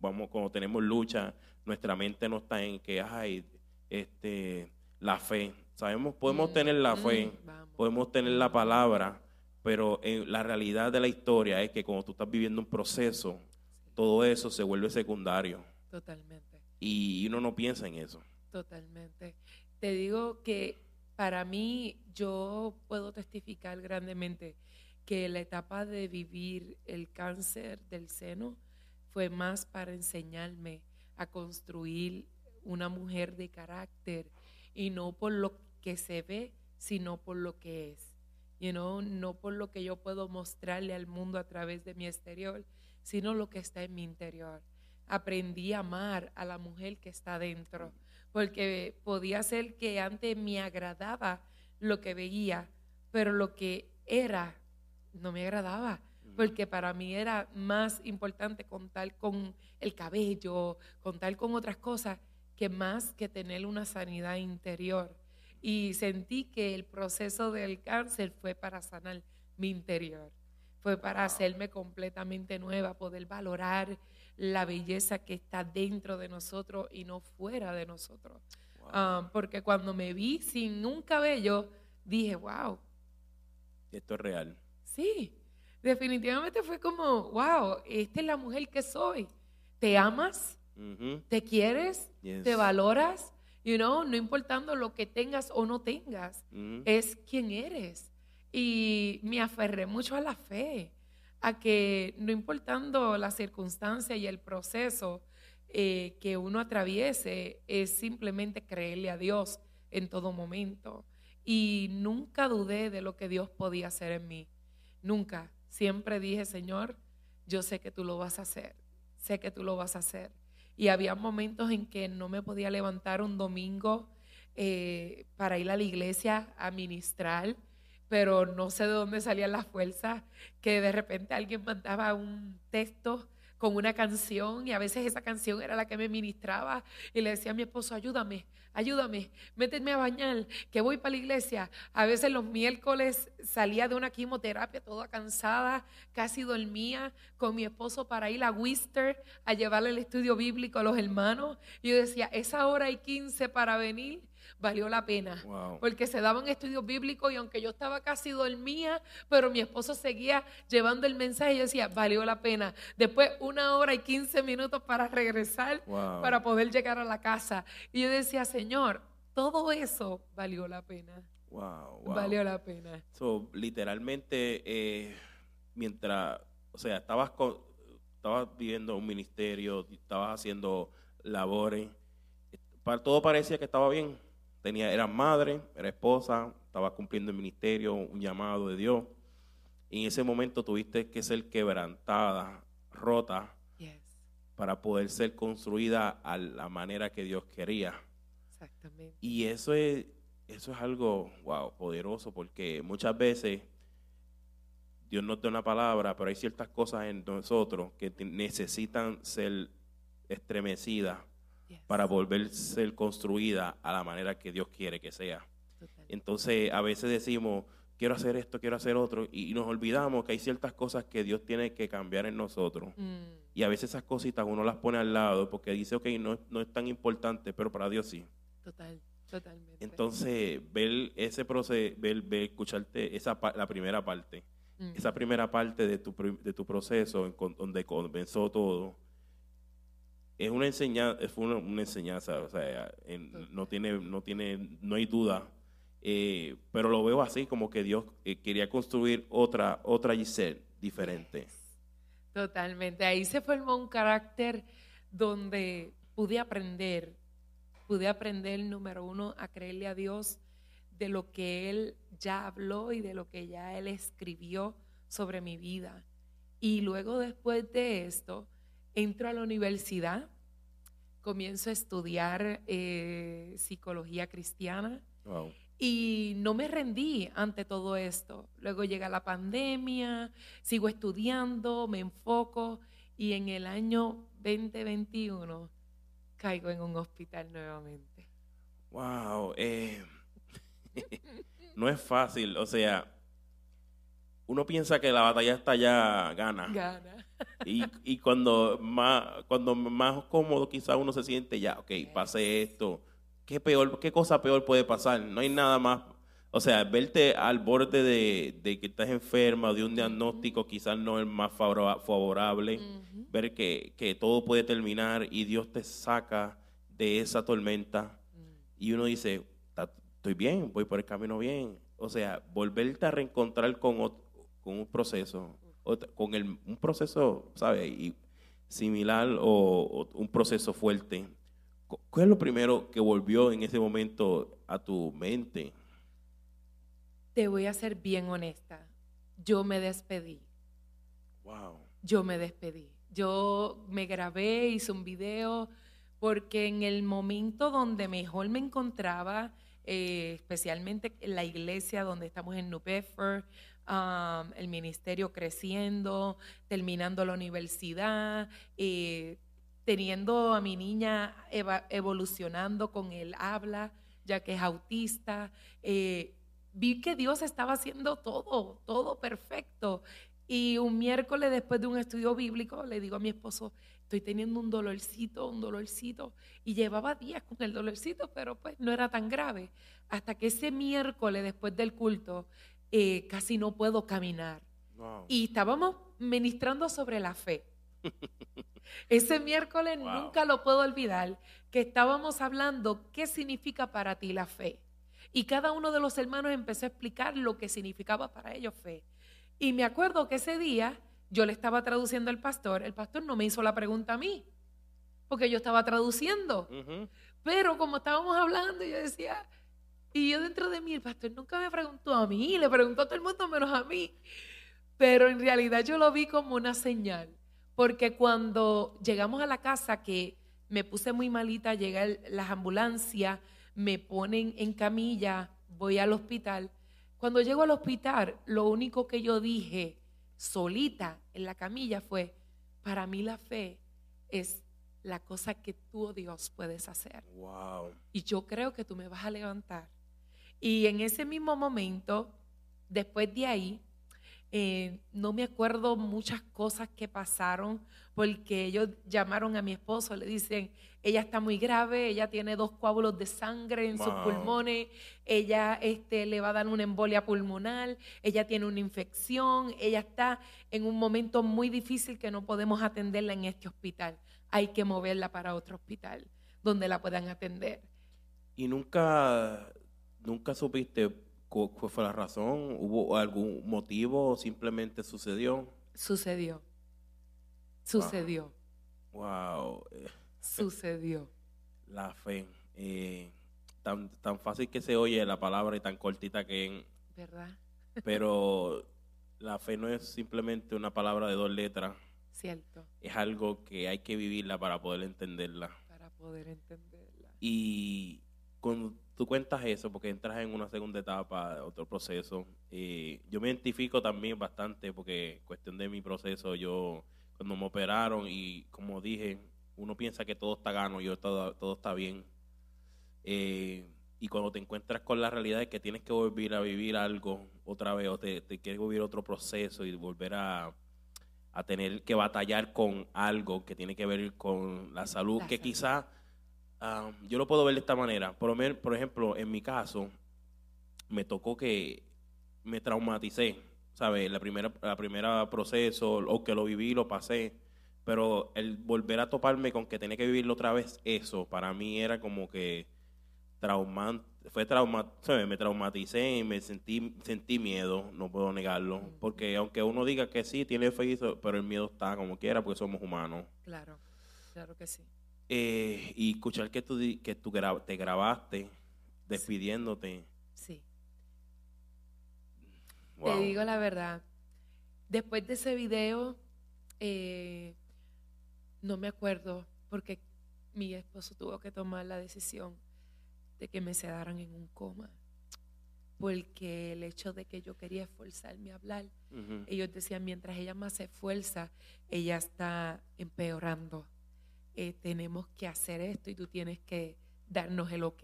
Speaker 1: vamos, cuando tenemos lucha, nuestra mente no está en que, ay, este, la fe. Sabemos, podemos
Speaker 2: Mm,
Speaker 1: tener la
Speaker 2: mm,
Speaker 1: fe, podemos tener la palabra, pero en la realidad de la historia es que cuando tú estás viviendo un proceso, todo eso se vuelve secundario
Speaker 2: Totalmente.
Speaker 1: y uno no piensa en eso.
Speaker 2: Totalmente. Te digo que para mí yo puedo testificar grandemente que la etapa de vivir el cáncer del seno fue más para enseñarme a construir una mujer de carácter y no por lo que se ve, sino por lo que es. You know, no por lo que yo puedo mostrarle al mundo a través de mi exterior, sino lo que está en mi interior. Aprendí a amar a la mujer que está dentro porque podía ser que antes me agradaba lo que veía, pero lo que era no me agradaba, porque para mí era más importante contar con el cabello, contar con otras cosas, que más que tener una sanidad interior. Y sentí que el proceso del cáncer fue para sanar mi interior, fue para hacerme completamente nueva, poder valorar la belleza que está dentro de nosotros y no fuera de nosotros.
Speaker 1: Wow.
Speaker 2: Ah, porque cuando me vi sin un cabello, dije, wow,
Speaker 1: Esto es real.
Speaker 2: Sí, definitivamente fue como, wow, esta es la mujer que soy. ¿Te amas? ¿Te quieres?
Speaker 1: Yes.
Speaker 2: ¿Te valoras? You know, no importando lo que tengas o no tengas, es quien eres. Y me aferré mucho a la fe, a que no importando la circunstancia y el proceso eh, que uno atraviese, es simplemente creerle a Dios en todo momento. Y nunca dudé de lo que Dios podía hacer en mí. Nunca. Siempre dije, Señor, yo sé que tú lo vas a hacer. Sé que tú lo vas a hacer. Y había momentos en que no me podía levantar un domingo eh, para ir a la iglesia a ministrar, pero no sé de dónde salían las fuerzas, que de repente alguien mandaba un texto con una canción y a veces esa canción era la que me ministraba y le decía a mi esposo, ayúdame, ayúdame, méteme a bañar, que voy para la iglesia. A veces los miércoles salía de una quimioterapia toda cansada, casi dormía con mi esposo para ir a Wister a llevarle el estudio bíblico a los hermanos. Y yo decía, esa hora y 15 para venir valió la pena.
Speaker 1: Wow.
Speaker 2: Porque se daban estudios bíblicos y aunque yo estaba casi dormía, pero mi esposo seguía llevando el mensaje, yo decía, valió la pena. Después una hora y 15 minutos para regresar,
Speaker 1: Wow.
Speaker 2: para poder llegar a la casa. Y yo decía, Señor, todo eso valió la pena.
Speaker 1: Wow, wow.
Speaker 2: Valió la pena.
Speaker 1: So, literalmente, eh, mientras, o sea, estabas, con- estabas viviendo un ministerio, estabas haciendo labores, para, todo parecía que estaba bien. Tenía, era madre, era esposa, estaba cumpliendo el ministerio, un llamado de Dios. Y en ese momento tuviste que ser quebrantada, rota,
Speaker 2: Yes,
Speaker 1: para poder ser construida a la manera que Dios quería.
Speaker 2: exactamente.
Speaker 1: Y eso es, eso es algo, wow, poderoso, porque muchas veces Dios nos da una palabra, pero hay ciertas cosas en nosotros que necesitan ser estremecidas para volver a ser construida a la manera que Dios quiere que sea. Entonces, a veces decimos, quiero hacer esto, quiero hacer otro, y nos olvidamos que hay ciertas cosas que Dios tiene que cambiar en nosotros.
Speaker 2: Mm,
Speaker 1: Y a veces esas cositas uno las pone al lado porque dice, ok, no, no es tan importante, pero para Dios sí.
Speaker 2: total, totalmente.
Speaker 1: Entonces, ver ese proceso, ver, ver, escucharte esa la primera parte,
Speaker 2: Mm,
Speaker 1: esa primera parte de tu, de tu proceso en con- donde comenzó todo, es una enseñanza, fue una, una enseñanza, o sea, en- no tiene, no tiene, no hay duda, eh, pero lo veo así como que Dios eh, quería construir otra, otra Giselle diferente.
Speaker 2: Yes. Totalmente. Ahí se formó un carácter donde pude aprender pude aprender, número uno, a creerle a Dios de lo que Él ya habló y de lo que ya Él escribió sobre mi vida. Y luego después de esto, entro a la universidad, comienzo a estudiar eh, psicología cristiana y no me rendí ante todo esto. Luego llega la pandemia, sigo estudiando, me enfoco y en el año 2021 caigo en un hospital nuevamente.
Speaker 1: Wow, eh, [laughs] no es fácil, o sea, uno piensa que la batalla está ya gana.
Speaker 2: Gana.
Speaker 1: Y, y cuando más cuando más cómodo quizá uno se siente ya, ok, pase esto. ¿Qué peor, qué cosa peor puede pasar? No hay nada más. O sea, verte al borde de, que estás enferma, de un diagnóstico quizás no es más favorable, ver que, que, todo puede terminar y Dios te saca de esa tormenta mm. y uno dice, estoy bien, voy por el camino bien. O sea, volverte a reencontrar con, con un proceso, con el, un proceso, ¿sabes? Y similar o, un proceso fuerte. ¿Cuál es lo primero que volvió en ese momento a tu mente?
Speaker 2: Te voy a ser bien honesta. Yo me despedí.
Speaker 1: Wow.
Speaker 2: Yo me despedí. Yo me grabé, hice un video, porque en el momento donde mejor me encontraba, eh, especialmente en la iglesia donde estamos en New Bedford, el ministerio creciendo, terminando la universidad, eh, teniendo a mi niña evolucionando con el habla, ya que es autista. Eh, vi que Dios estaba haciendo todo, todo perfecto. Y un miércoles después de un estudio bíblico le digo a mi esposo, estoy teniendo un dolorcito, un dolorcito. Y llevaba días con el dolorcito, pero pues no era tan grave. Hasta que ese miércoles después del culto eh, casi no puedo caminar. Y estábamos ministrando sobre la fe. [laughs] Ese miércoles nunca lo puedo olvidar, que estábamos hablando qué significa para ti la fe. Y cada uno de los hermanos empezó a explicar lo que significaba para ellos fe. Y me acuerdo que ese día yo le estaba traduciendo al pastor, el pastor no me hizo la pregunta a mí, porque yo estaba traduciendo. Pero como estábamos hablando, yo decía, y yo dentro de mí, el pastor nunca me preguntó a mí, le preguntó a todo el mundo menos a mí. Pero en realidad yo lo vi como una señal. Porque cuando llegamos a la casa, que me puse muy malita, llegan las ambulancias, me ponen en camilla, voy al hospital. Cuando llego al hospital, lo único que yo dije solita en la camilla fue, para mí la fe es la cosa que tú, Dios, puedes hacer.
Speaker 1: Wow.
Speaker 2: Y yo creo que tú me vas a levantar y en ese mismo momento, después de ahí, eh, no me acuerdo muchas cosas que pasaron porque ellos llamaron a mi esposo, le dicen, ella está muy grave, ella tiene dos coágulos de sangre en sus pulmones, ella este, le va a dar una embolia pulmonar, ella tiene una infección, ella está en un momento muy difícil que no podemos atenderla en este hospital, hay que moverla para otro hospital donde la puedan atender.
Speaker 1: Y nunca ¿Nunca supiste cuál fue la razón? ¿Hubo algún motivo o simplemente sucedió?
Speaker 2: Sucedió. Sucedió.
Speaker 1: Wow.
Speaker 2: Sucedió.
Speaker 1: La fe. Eh, tan, tan fácil que se oye la palabra y tan cortita que...
Speaker 2: ¿Verdad? [laughs]
Speaker 1: Pero la fe no es simplemente una palabra de dos letras.
Speaker 2: Cierto.
Speaker 1: Es algo que hay que vivirla para poder entenderla.
Speaker 2: Para poder entenderla.
Speaker 1: Y con tú cuentas eso porque entras en una segunda etapa, otro proceso. Y yo me identifico también bastante porque cuestión de mi proceso, yo cuando me operaron y como dije, uno piensa que todo está gano, yo todo, todo está bien. Eh, y cuando te encuentras con la realidad de que tienes que volver a vivir algo otra vez o te, te quieres vivir otro proceso y volver a, a tener que batallar con algo que tiene que ver con la salud, que quizás yo lo puedo ver de esta manera. Por, por ejemplo, en mi caso, me tocó que me traumaticé, ¿sabes? La primera, la primera proceso, o que lo viví, lo pasé. Pero el volver a toparme con que tenía que vivirlo otra vez, eso para mí era como que traumante. Fue trauma, me traumaticé y me sentí, sentí miedo, no puedo negarlo. Porque aunque uno diga que sí, tiene fe, pero el miedo está como quiera, porque somos humanos.
Speaker 2: Claro, claro que sí.
Speaker 1: Eh, y escuchar que tú, que tú gra- te grabaste despidiéndote.
Speaker 2: Sí.
Speaker 1: Wow.
Speaker 2: Te digo la verdad. Después de ese video, eh, no me acuerdo porque mi esposo tuvo que tomar la decisión de que me sedaran en un coma. Porque el hecho de que yo quería esforzarme a hablar, ellos decían, mientras ella más se esfuerza, ella está empeorando. Eh, tenemos que hacer esto y tú tienes que darnos el ok.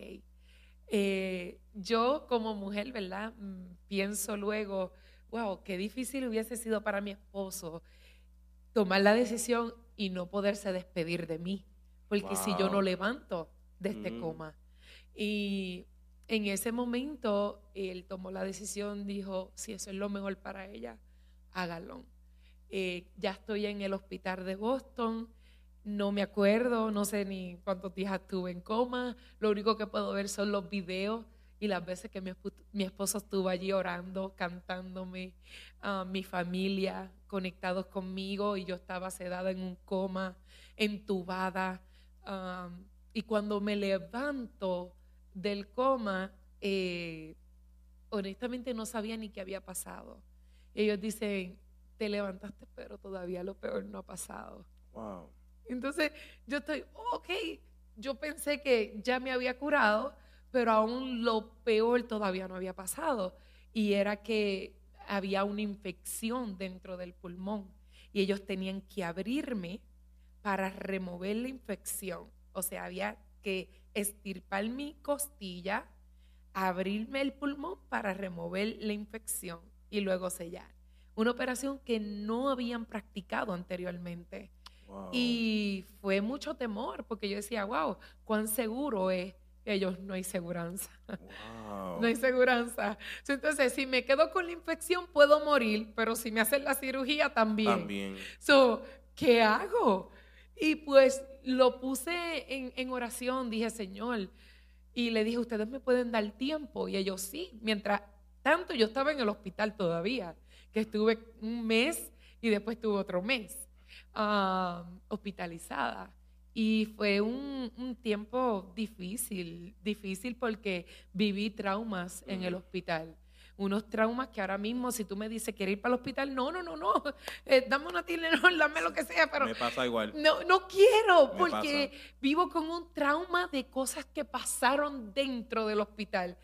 Speaker 2: Eh, yo como mujer, ¿verdad? Mm, Pienso luego, wow, qué difícil hubiese sido para mi esposo tomar la decisión y no poderse despedir de mí, porque si yo no levanto de este
Speaker 1: Mm.
Speaker 2: coma. Y en ese momento él tomó la decisión, dijo, si eso es lo mejor para ella, hágalo. Eh, ya estoy en el hospital de Boston, no me acuerdo, no sé ni cuántos días estuve en coma, lo único que puedo ver son los videos y las veces que mi, mi esposo estuvo allí orando, cantándome, mi familia conectados conmigo y yo estaba sedada en un coma, entubada. y cuando me levanto del coma, eh, honestamente no sabía ni qué había pasado. Ellos dicen, te levantaste, pero todavía lo peor no ha pasado.
Speaker 1: Wow.
Speaker 2: Entonces yo estoy, ok, yo pensé que ya me había curado, pero aún lo peor todavía no había pasado. Y era que había una infección dentro del pulmón y ellos tenían que abrirme para remover la infección. O sea, había que estirpar mi costilla, abrirme el pulmón para remover la infección y luego sellar. Una operación que no habían practicado anteriormente.
Speaker 1: Wow.
Speaker 2: Y fue mucho temor, porque yo decía, wow, cuán seguro es. Ellos no hay seguranza.
Speaker 1: Wow. [laughs]
Speaker 2: No hay seguranza. Entonces, si me quedo con la infección, puedo morir, pero si me hacen la cirugía, también.
Speaker 1: También.
Speaker 2: So, ¿qué hago? Y pues lo puse en, en oración, dije, Señor, y le dije, ustedes me pueden dar tiempo. Y ellos sí, mientras tanto yo estaba en el hospital todavía, que estuve un mes y después estuve otro mes ah, hospitalizada. Y fue un, un tiempo difícil, difícil porque viví traumas en el hospital. Unos traumas que ahora mismo, si tú me dices, ¿quieres ir para el hospital? No, no, no, no. [laughs] Eh, dame una Tylenol, [laughs] dame lo que sea, pero
Speaker 1: Me pasa igual.
Speaker 2: no, no quiero, porque vivo con un trauma de cosas que pasaron dentro del hospital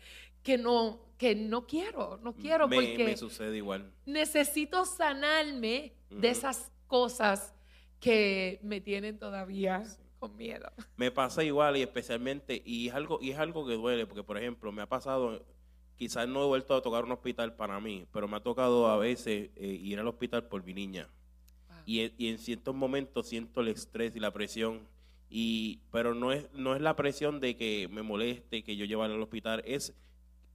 Speaker 2: que no, que no quiero, no quiero,
Speaker 1: me,
Speaker 2: porque
Speaker 1: me sucede igual.
Speaker 2: necesito sanarme de
Speaker 1: Ujú.
Speaker 2: esas cosas que me tienen todavía
Speaker 1: Sí.
Speaker 2: con miedo.
Speaker 1: Me pasa igual y especialmente, y es algo, y es algo que duele, porque por ejemplo, me ha pasado, quizás no he vuelto a tocar un hospital para mí, pero me ha tocado a veces eh, ir al hospital por mi niña. Y, en- y en ciertos momentos siento el estrés y la presión, y, pero no es, no es la presión de que me moleste, que yo llevarla al hospital, es,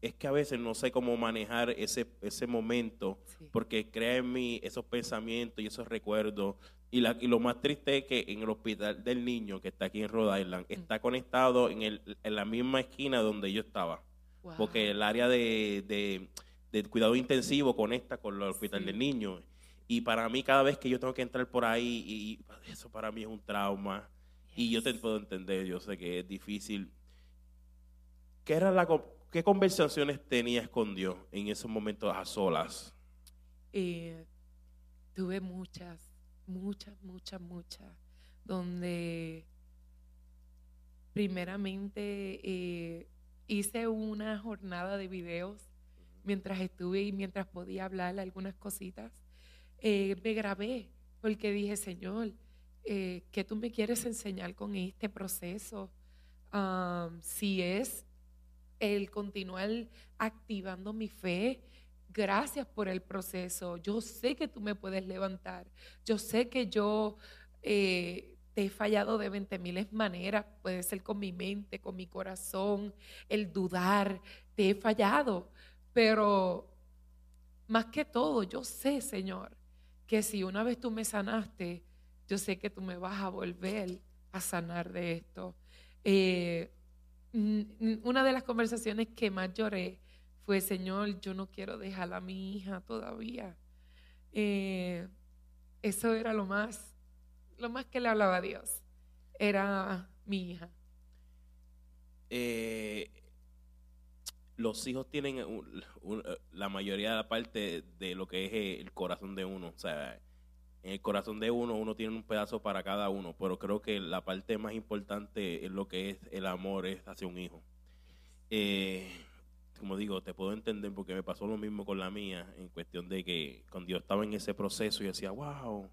Speaker 1: es que a veces no sé cómo manejar ese, ese momento,
Speaker 2: Sí.
Speaker 1: porque crea en mí esos pensamientos y esos recuerdos. Y, la, y lo más triste es que en el hospital del niño que está aquí en Rhode Island está conectado en, el, en la misma esquina donde yo estaba.
Speaker 2: Wow.
Speaker 1: Porque el área de, de- de cuidado intensivo conecta con el hospital
Speaker 2: Sí.
Speaker 1: del niño. Y para mí, cada vez que yo tengo que entrar por ahí, y, y eso para mí es un trauma. Y yo te puedo entender, yo sé que es difícil. ¿Qué, era la, ¿Qué conversaciones tenías con Dios en esos momentos a solas?
Speaker 2: Eh, tuve muchas, muchas, muchas, muchas, donde primeramente eh, hice una jornada de videos mientras estuve y mientras podía hablar algunas cositas. Eh, me grabé porque dije, Señor, eh, ¿qué tú me quieres enseñar con este proceso? Ah, si es el continuar activando mi fe, gracias por el proceso. Yo sé que tú me puedes levantar. Yo sé que yo eh, te he fallado de 20 miles maneras. Puede ser con mi mente, con mi corazón, el dudar. Te he fallado. Pero más que todo, yo sé, Señor, que si una vez tú me sanaste, yo sé que tú me vas a volver a sanar de esto. Eh, una de las conversaciones que más lloré fue, Señor, yo no quiero dejar a mi hija todavía. Eh, eso era lo más, lo más que le hablaba a Dios. Era, mi hija?
Speaker 1: Eh, los hijos tienen la mayoría de la parte de lo que es el corazón de uno. O sea, en el corazón de uno, uno tiene un pedazo para cada uno, pero creo que la parte más importante es lo que es el amor es hacia un hijo. Eh, como digo, te puedo entender porque me pasó lo mismo con la mía, en cuestión de que cuando yo estaba en ese proceso y decía, wow,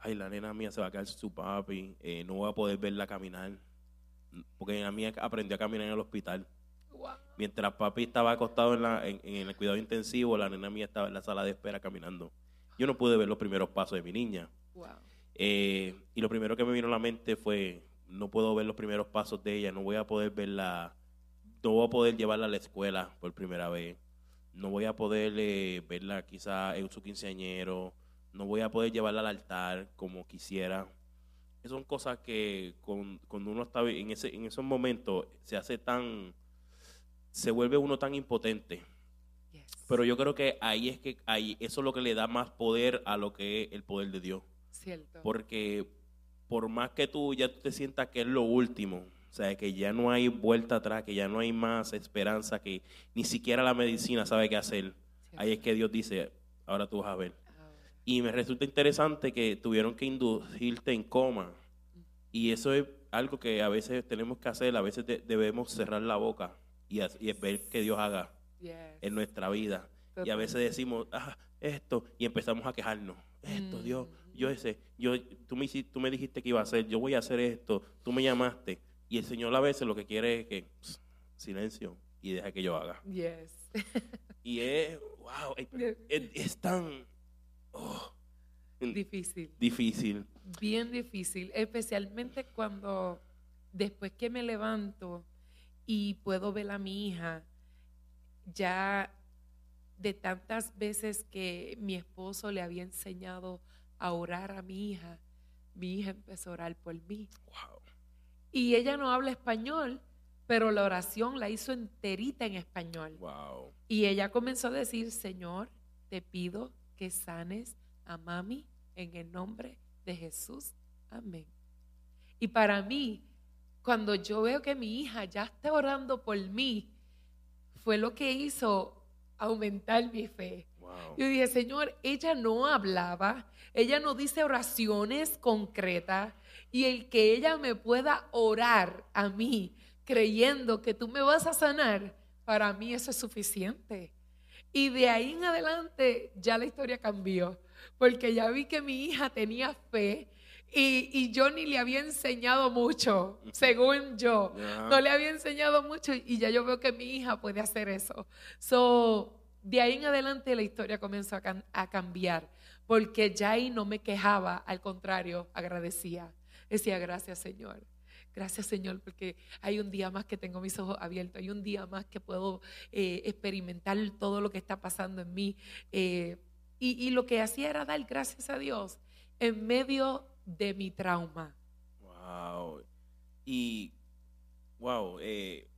Speaker 1: ay, la nena mía se va a caer su papi, eh, no voy a poder verla caminar, porque la mía aprendió a caminar en el hospital. Mientras papi estaba acostado en, el cuidado intensivo, la nena mía estaba en la sala de espera caminando. Yo no pude ver los primeros pasos de mi niña. Eh, y lo primero que me vino a la mente fue, no puedo ver los primeros pasos de ella, no voy a poder verla, no voy a poder llevarla a la escuela por primera vez, no voy a poder eh, verla quizá en su quinceañero, no voy a poder llevarla al altar como quisiera. son cosas que cuando uno está en, ese, en esos momentos se hace tan se vuelve uno tan impotente. Pero yo creo que ahí es que ahí, eso es lo que le da más poder a lo que es el poder de Dios.
Speaker 2: Cierto.
Speaker 1: Porque por más que tú ya te sientas que es lo último, o sea, que ya no hay vuelta atrás, que ya no hay más esperanza, que ni siquiera la medicina sabe qué hacer. Ahí es que Dios dice, ahora tú vas a ver. Y me resulta interesante que tuvieron que inducirte en coma. Y eso es algo que a veces tenemos que hacer, a veces debemos cerrar la boca y, es ver que Dios haga en nuestra vida. Y a veces decimos, ah, esto, y empezamos a quejarnos. Esto, Dios, mm. yo ese, yo, tú me, tú me dijiste que iba a hacer, yo voy a hacer esto, tú me llamaste. Y el Señor a veces lo que quiere es que, silencio, y deja que yo haga.
Speaker 2: Yes.
Speaker 1: y es, wow, es, tan... Oh,
Speaker 2: difícil.
Speaker 1: Difícil.
Speaker 2: Bien difícil, especialmente cuando después que me levanto y puedo ver a mi hija ya de tantas veces que mi esposo le había enseñado a orar a mi hija, mi hija empezó a orar por mí. Y ella no habla español, pero la oración la hizo enterita en español. Y ella comenzó a decir, Señor, te pido que sanes a mami en el nombre de Jesús. Amén. Y para mí, cuando yo veo que mi hija ya está orando por mí, fue lo que hizo aumentar mi fe. Yo dije, Señor, ella no hablaba, ella no dice oraciones concretas y el que ella me pueda orar a mí creyendo que tú me vas a sanar, para mí eso es suficiente. Y de ahí en adelante ya la historia cambió, porque ya vi que mi hija tenía fe y, yo ni le había enseñado mucho, según yo. No le había enseñado mucho y ya yo veo que mi hija puede hacer eso. So, de ahí en adelante la historia comenzó a, cambiar, porque ya ahí no me quejaba, al contrario, agradecía. Decía, gracias Señor. Gracias Señor, porque hay un día más que tengo mis ojos abiertos, hay un día más que puedo eh, experimentar todo lo que está pasando en mí. Eh, y, y, lo que hacía era dar gracias a Dios en medio de mi trauma.
Speaker 1: Wow. Y, wow, eh,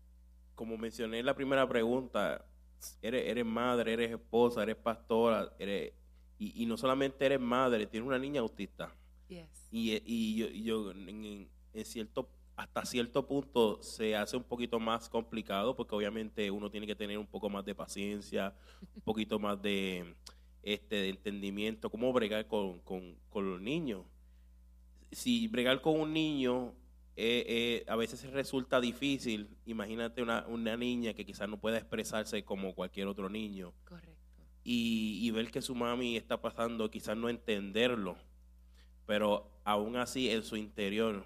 Speaker 1: como mencioné en la primera pregunta, eres, eres madre, eres esposa, eres pastora, eres, y, no solamente eres madre, tienes una niña autista. Y, y yo, en, cierto hasta cierto punto se hace un poquito más complicado porque obviamente uno tiene que tener un poco más de paciencia, un poquito más de, este, de entendimiento, cómo bregar con, con, con los niños si bregar con un niño eh, eh, a veces resulta difícil, imagínate una, una, niña que quizás no pueda expresarse como cualquier otro niño.
Speaker 2: Correcto.
Speaker 1: Y, ver que su mami está pasando, quizás no entenderlo, pero aún así en su interior,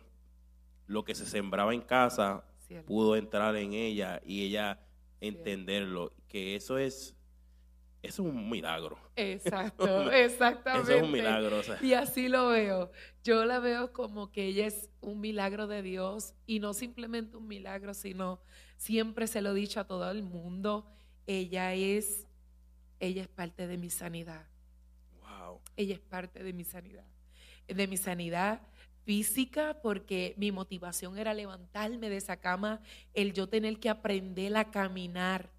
Speaker 1: lo que se sembraba en casa pudo entrar en ella y ella entenderlo, que eso es eso es un milagro.
Speaker 2: Exacto, exactamente. [laughs]
Speaker 1: Eso es un milagro.
Speaker 2: Y así lo veo. Yo la veo como que ella es un milagro de Dios y no simplemente un milagro, sino siempre se lo he dicho a todo el mundo, ella es, ella es parte de mi sanidad.
Speaker 1: Wow.
Speaker 2: Ella es parte de mi sanidad. De mi sanidad física, porque mi motivación era levantarme de esa cama, el yo tener que aprender a caminar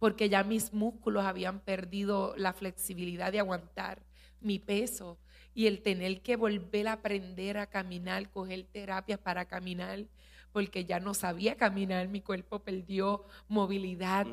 Speaker 2: porque ya mis músculos habían perdido la flexibilidad de aguantar mi peso y el tener que volver a aprender a caminar, coger terapias para caminar, porque ya no sabía caminar, mi cuerpo perdió movilidad.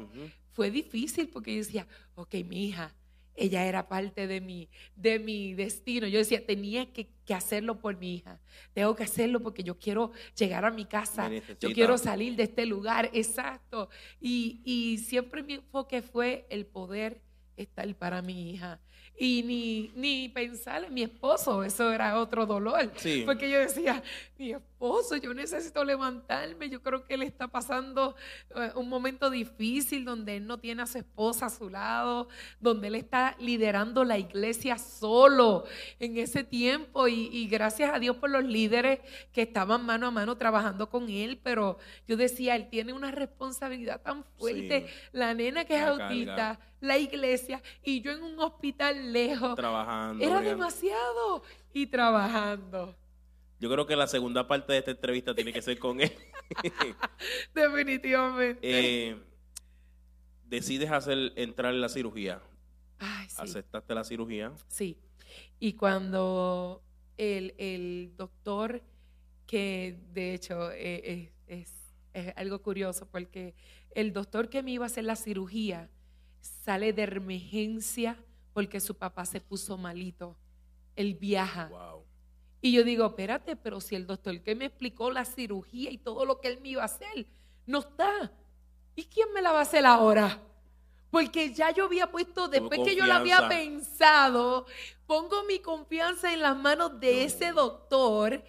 Speaker 2: Fue difícil porque yo decía, ok, mi hija, ella era parte de mi, de mi destino. Yo decía, tenía que, que hacerlo por mi hija. Tengo que hacerlo porque yo quiero llegar a mi casa. Yo quiero salir de este lugar. Exacto. Y, y siempre mi enfoque fue el poder estar para mi hija. Y ni, ni pensar en mi esposo, eso era otro dolor.
Speaker 1: Sí.
Speaker 2: Porque yo decía, mi esposo, yo necesito levantarme, yo creo que él está pasando eh, un momento difícil donde él no tiene a su esposa a su lado, donde él está liderando la iglesia solo en ese tiempo y, y gracias a Dios por los líderes que estaban mano a mano trabajando con él, pero yo decía, él tiene una responsabilidad tan fuerte,
Speaker 1: Sí.
Speaker 2: la nena que es
Speaker 1: La
Speaker 2: autista, la iglesia y yo en un hospital lejos.
Speaker 1: Trabajando.
Speaker 2: Era demasiado y trabajando.
Speaker 1: Yo creo que la segunda parte de esta entrevista tiene que ser con él. [laughs]
Speaker 2: Definitivamente.
Speaker 1: Eh, decides hacer entrar en la cirugía.
Speaker 2: Ay, sí.
Speaker 1: Aceptaste la cirugía.
Speaker 2: Sí. Y cuando el, el doctor, que de hecho eh, es, es- es algo curioso, porque el doctor que me iba a hacer la cirugía sale de emergencia porque su papá se puso malito. Él viaja.
Speaker 1: Wow.
Speaker 2: Y yo digo, espérate, pero si el doctor que me explicó la cirugía y todo lo que él me iba a hacer no está, ¿y quién me la va a hacer ahora? Porque ya yo había puesto, después que yo la había pensado, pongo mi confianza en las manos de ese doctor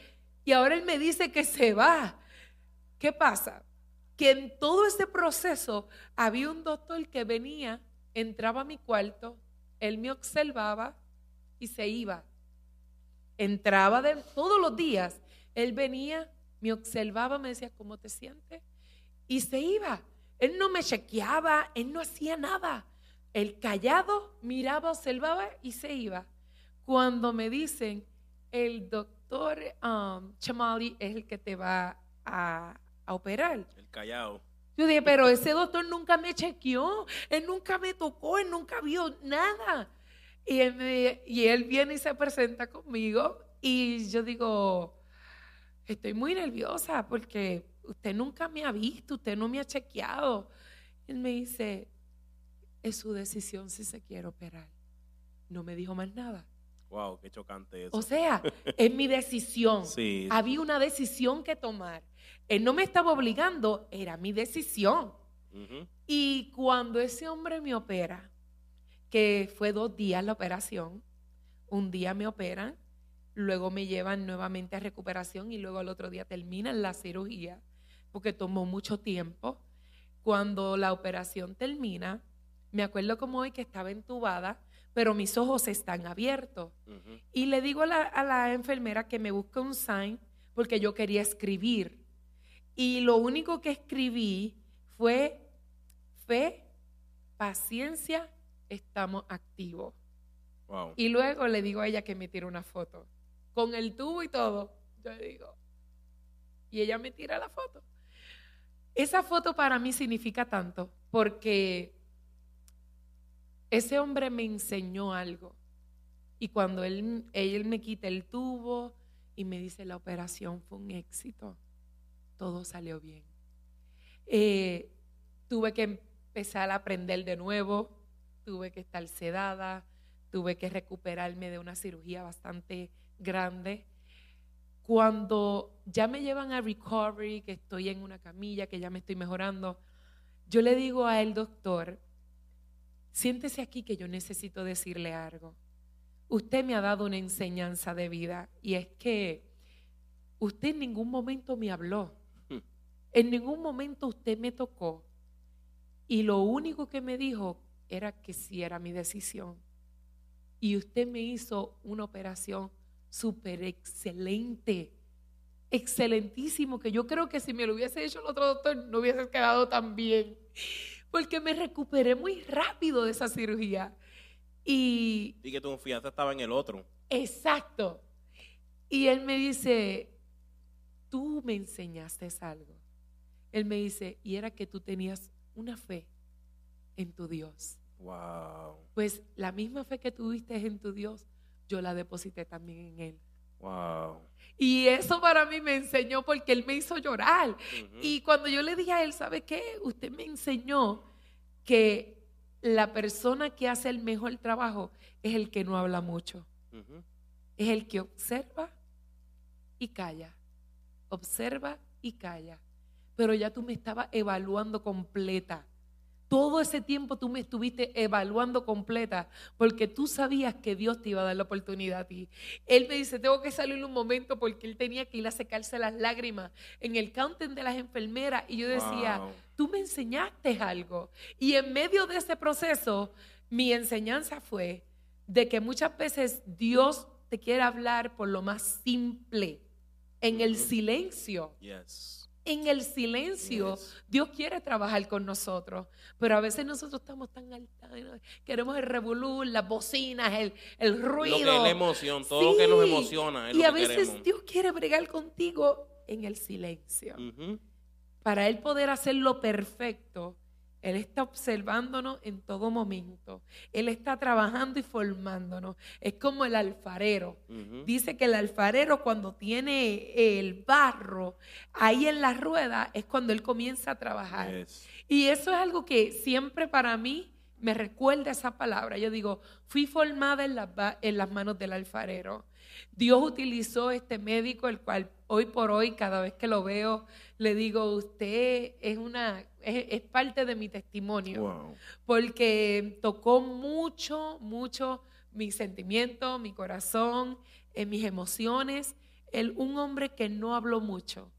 Speaker 2: y ahora él me dice que se va. ¿Qué pasa? Que en todo ese proceso había un doctor que venía, entraba a mi cuarto, él me observaba y se iba entraba de, todos los días. Él venía, me observaba, me decía, ¿cómo te sientes? Y se iba. Él no me chequeaba, él no hacía nada. El callado miraba, observaba y se iba. Cuando me dicen, el doctor um, Chamali es el que te va a, a operar.
Speaker 1: El callao.
Speaker 2: Yo dije, pero ese doctor nunca me chequeó, él nunca me tocó, él nunca vio nada. Y él, me- y él viene y se presenta conmigo y yo digo, estoy muy nerviosa porque usted nunca me ha visto, usted no me ha chequeado. Él me dice, es su decisión si se quiere operar. No me dijo más nada.
Speaker 1: Wow, qué chocante eso.
Speaker 2: O sea, es mi decisión. [laughs]
Speaker 1: Sí.
Speaker 2: Había una decisión que tomar. Él no me estaba obligando, era mi decisión. Y cuando ese hombre me opera, que fue dos días la operación, un día me operan, luego me llevan nuevamente a recuperación y luego al otro día terminan la cirugía, porque tomó mucho tiempo. Cuando la operación termina, me acuerdo como hoy que estaba entubada, pero mis ojos están abiertos. Y le digo a la, a la enfermera que me busque un sign porque yo quería escribir. Y lo único que escribí fue fe, paciencia, estamos activos.
Speaker 1: Wow.
Speaker 2: Y luego le digo a ella que me tire una foto. Con el tubo y todo. Yo le digo. Y ella me tira la foto. Esa foto para mí significa tanto porque ese hombre me enseñó algo. Y cuando él, él me quita el tubo y me dice la operación fue un éxito, todo salió bien. Eh, tuve que empezar a aprender de nuevo, tuve que estar sedada, tuve que recuperarme de una cirugía bastante grande. Cuando ya me llevan a recovery, que estoy en una camilla, que ya me estoy mejorando, yo le digo a el doctor, siéntese aquí que yo necesito decirle algo. Usted me ha dado una enseñanza de vida y es que usted en ningún momento me habló. [laughs] En ningún momento usted me tocó. Y lo único que me dijo era que sí era mi decisión. Y usted me hizo una operación súper excelente. Excelentísimo, que yo creo que si me lo hubiese hecho el otro doctor no hubiese quedado tan bien. Porque me recuperé muy rápido de esa cirugía. Y
Speaker 1: Y que tu confianza estaba en el otro.
Speaker 2: Exacto. Y él me dice, tú me enseñaste algo. Él me dice, y era que tú tenías una fe en tu Dios.
Speaker 1: Wow.
Speaker 2: Pues la misma fe que tuviste en tu Dios, yo la deposité también en Él.
Speaker 1: Wow.
Speaker 2: Y eso para mí me enseñó porque él me hizo llorar. Y cuando yo le dije a él, ¿sabe qué? Usted me enseñó que la persona que hace el mejor trabajo es el que no habla mucho. Es el que observa y calla. Observa y calla. Pero ya tú me estabas evaluando completa. Todo ese tiempo tú me estuviste evaluando completa porque tú sabías que Dios te iba a dar la oportunidad a ti. Él me dice, tengo que salir un momento porque él tenía que ir a secarse las lágrimas en el counter de las enfermeras. Y yo decía,
Speaker 1: Wow.
Speaker 2: tú me enseñaste algo. Y en medio de ese proceso, mi enseñanza fue de que muchas veces Dios te quiere hablar por lo más simple, en el silencio.
Speaker 1: Yes.
Speaker 2: En el silencio,
Speaker 1: Yes.
Speaker 2: Dios quiere trabajar con nosotros, pero a veces nosotros estamos tan altos, queremos el revolú, las bocinas, el, el ruido.
Speaker 1: Lo que es la emoción, todo lo que nos emociona es
Speaker 2: y
Speaker 1: lo
Speaker 2: a
Speaker 1: que
Speaker 2: veces
Speaker 1: queremos.
Speaker 2: Dios quiere bregar contigo en el silencio. Para Él poder hacerlo perfecto, Él está observándonos en todo momento. Él está trabajando y formándonos. Es como el alfarero. Dice que el alfarero cuando tiene el barro ahí en la rueda es cuando él comienza a trabajar.
Speaker 1: Yes.
Speaker 2: Y eso es algo que siempre para mí me recuerda esa palabra. Yo digo, fui formada en las, en manos del alfarero. Dios utilizó este médico, el cual hoy por hoy, cada vez que lo veo, le digo, usted es una, es, es parte de mi testimonio
Speaker 1: Wow.
Speaker 2: porque tocó mucho, mucho mi sentimiento, mi corazón, eh, mis emociones. Él, un hombre que no habló mucho,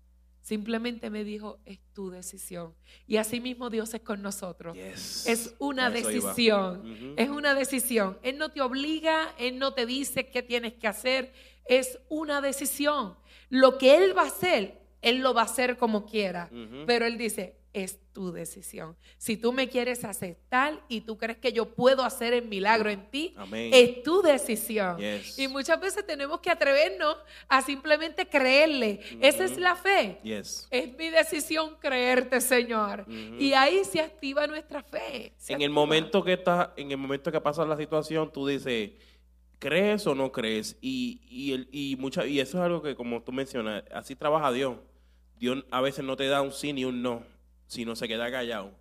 Speaker 2: simplemente me dijo, es tu decisión. Y así mismo Dios es con nosotros.
Speaker 1: Yes.
Speaker 2: Es una
Speaker 1: eso
Speaker 2: decisión. Es una decisión. Él no te obliga, Él no te dice qué tienes que hacer. Es una decisión. Lo que Él va a hacer, Él lo va a hacer como quiera. Pero Él dice, es tu decisión. Si tú me quieres aceptar y tú crees que yo puedo hacer el milagro en ti,
Speaker 1: Amén.
Speaker 2: es tu decisión.
Speaker 1: Yes.
Speaker 2: Y muchas veces tenemos que atrevernos a simplemente creerle. Esa es la fe.
Speaker 1: Yes.
Speaker 2: Es mi decisión creerte, Señor.
Speaker 1: Ujú.
Speaker 2: Y ahí se activa nuestra fe.
Speaker 1: En el momento que está, en el momento que pasa la situación, tú dices, ¿crees o no crees? Y, y, y, mucha, y eso es algo que, como tú mencionas, así trabaja Dios. Dios a veces no te da un sí ni un no, sino se queda callado.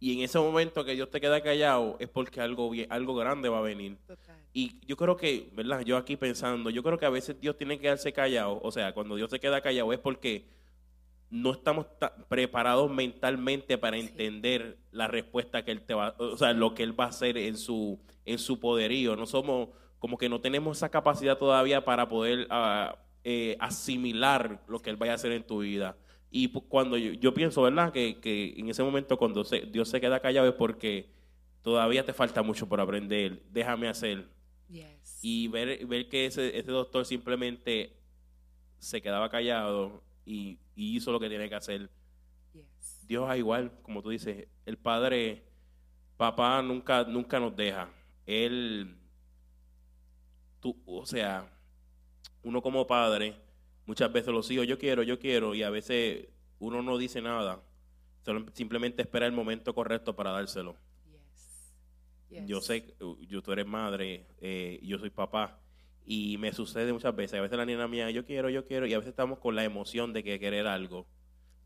Speaker 1: Y en ese momento que Dios te queda callado es porque algo, algo grande va a venir.
Speaker 2: Total.
Speaker 1: Y yo creo que, ¿verdad? Yo aquí pensando, yo creo que a veces Dios tiene que quedarse callado. O sea, cuando Dios se queda callado es porque no estamos ta- preparados mentalmente para
Speaker 2: Sí.
Speaker 1: entender la respuesta que Él te va, o sea, lo que Él va a hacer en su, en su poderío. No somos, como que no tenemos esa capacidad todavía para poder ah, eh, asimilar lo que Él vaya a hacer en tu vida. Y cuando yo, yo pienso, ¿verdad? Que, que en ese momento cuando se- Dios se queda callado es porque todavía te falta mucho por aprender. Déjame hacer
Speaker 2: Yes.
Speaker 1: y ver, ver que ese, ese doctor simplemente se quedaba callado y, y hizo lo que tiene que hacer.
Speaker 2: Yes.
Speaker 1: Dios es igual, como tú dices, el padre, papá nunca, nunca nos deja. Él, tú, o sea, uno como padre, muchas veces los hijos, yo quiero, yo quiero, y a veces uno no dice nada, solo simplemente espera el momento correcto para dárselo.
Speaker 2: Yes. Yes.
Speaker 1: Yo sé, yo, tú eres madre, eh, yo soy papá, y me sucede muchas veces. A veces la niña mía, yo quiero, yo quiero, y a veces estamos con la emoción de que querer algo.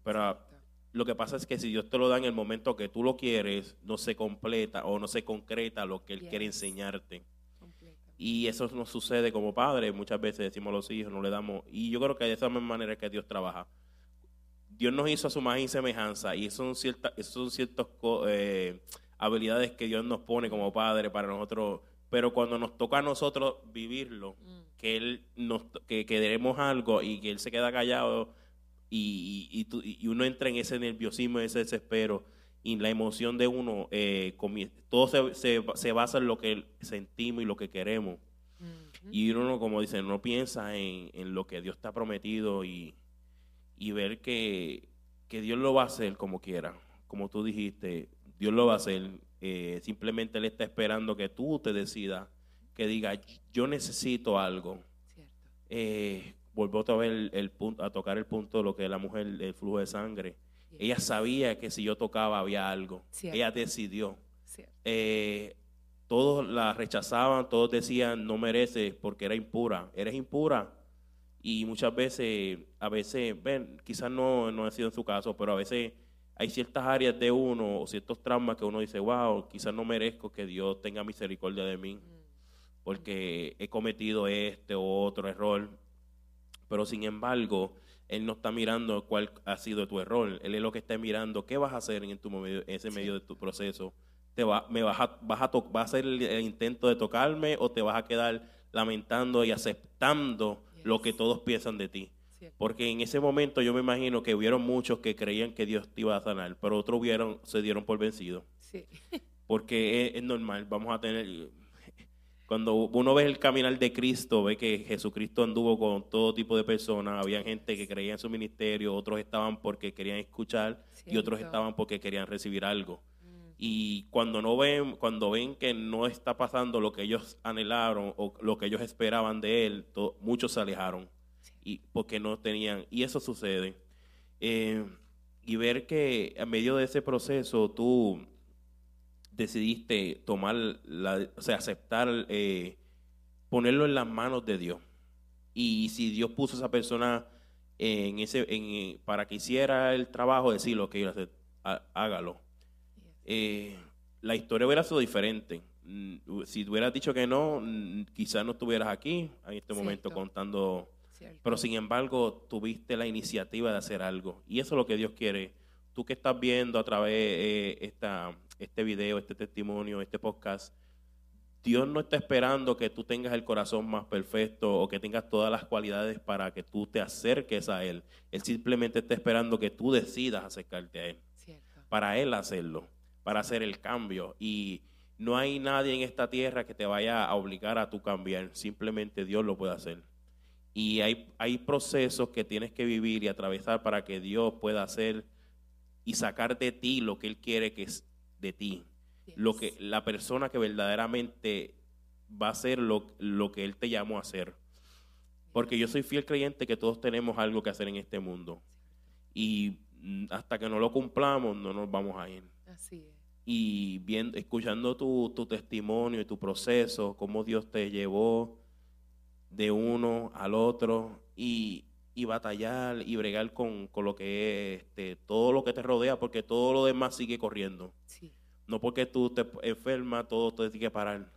Speaker 1: Pero
Speaker 2: Exacto.
Speaker 1: lo que pasa es que si Dios te lo da en el momento que tú lo quieres, no se completa o no se concreta lo que Él quiere enseñarte. Y eso nos sucede como padres. Muchas veces decimos a los hijos, no le damos. Y yo creo que de esa misma manera que Dios trabaja. Dios nos hizo a su imagen y semejanza. Y son ciertas, son ciertas co- eh, habilidades que Dios nos pone como padre para nosotros. Pero cuando nos toca a nosotros vivirlo,
Speaker 2: Mm.
Speaker 1: que Él nos, que queremos algo y que Él se queda callado y, y, y uno entra en ese nerviosismo, ese desespero y la emoción de uno, eh, todo se, se, se basa en lo que sentimos y lo que queremos. Y uno, como dice, no piensa en, en lo que Dios te ha prometido y, y ver que, que Dios lo va a hacer como quiera. Como tú dijiste, Dios lo va a hacer. Eh, simplemente Él está esperando que tú te decidas, que diga, yo necesito algo. Eh, vuelvo otra vez el, el punto, a tocar el punto de lo que es la mujer, el flujo de sangre. Ella sabía que si yo tocaba había algo.
Speaker 2: Cierto.
Speaker 1: Ella decidió. Eh, todos la rechazaban, todos decían no mereces porque era impura, eres impura. Y muchas veces, a veces, ven, quizás no, no ha sido en su caso, pero a veces hay ciertas áreas de uno o ciertos traumas que uno dice, wow, quizás no merezco que Dios tenga misericordia de mí, porque he cometido este o otro error. Pero sin embargo, Él no está mirando cuál ha sido tu error. Él es lo que está mirando qué vas a hacer en, tu, en ese medio de tu proceso. ¿Te va, me vas a, vas a, va a hacer el, intento de tocarme o te vas a quedar lamentando y aceptando lo que todos piensan de ti. Porque en ese momento yo me imagino que hubieron muchos que creían que Dios te iba a sanar, pero otros hubieron, se dieron por vencidos. [laughs] Porque es, normal, vamos a tener... Cuando uno ve el caminar de Cristo, ve que Jesucristo anduvo con todo tipo de personas. Había gente que creía en su ministerio, otros estaban porque querían escuchar y otros estaban porque querían recibir algo. Y cuando no ven cuando ven que no está pasando lo que ellos anhelaron o lo que ellos esperaban de él muchos se alejaron y porque no tenían y eso sucede. Eh, y ver que a medio de ese proceso tú decidiste tomar la, o sea aceptar eh, ponerlo en las manos de Dios y si Dios puso a esa persona en ese en, para que hiciera el trabajo decir lo que hacer hágalo eh, la historia hubiera sido diferente. Mm, si hubieras dicho que no, mm, quizás no estuvieras aquí en este momento contando. Pero sin embargo, tuviste la iniciativa de hacer algo. Y eso es lo que Dios quiere. Tú que estás viendo a través de eh, esta, este video, este testimonio, este podcast, Dios no está esperando que tú tengas el corazón más perfecto o que tengas todas las cualidades para que tú te acerques a Él. Él simplemente está esperando que tú decidas acercarte a Él. Para Él hacerlo para hacer el cambio. Y no hay nadie en esta tierra que te vaya a obligar a tu cambiar, simplemente Dios lo puede hacer. Y hay, hay procesos que tienes que vivir y atravesar para que Dios pueda hacer y sacar de ti lo que Él quiere que es de ti. Lo que, la persona que verdaderamente va a hacer lo, lo que Él te llamó a hacer. Porque yo soy fiel creyente que todos tenemos algo que hacer en este mundo. Y hasta que no lo cumplamos, no nos vamos a ir. Así y viendo, escuchando tu, testimonio y tu proceso, cómo Dios te llevó de uno al otro y, batallar y bregar con, lo que es este, todo lo que te rodea, porque todo lo demás sigue corriendo. No porque tú te enfermas, todo te tiene que parar.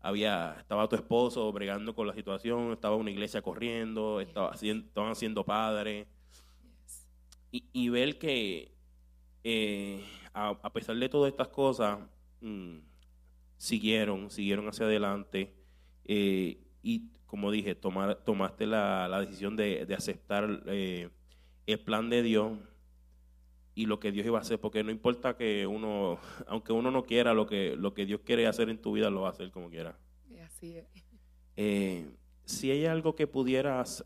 Speaker 1: Había, estaba tu esposo bregando con la situación, estaba una iglesia corriendo, estaba, estaban siendo padres. Y, ver que eh, a, pesar de todas estas cosas, mm, siguieron, siguieron hacia adelante. Eh, y como dije, tomar, tomaste la, decisión de, aceptar eh, el plan de Dios y lo que Dios iba a hacer, porque no importa que uno, [laughs] aunque uno no quiera, lo que, lo que Dios quiere hacer en tu vida lo va a hacer como quiera. Así es. Eh, si hay algo que pudieras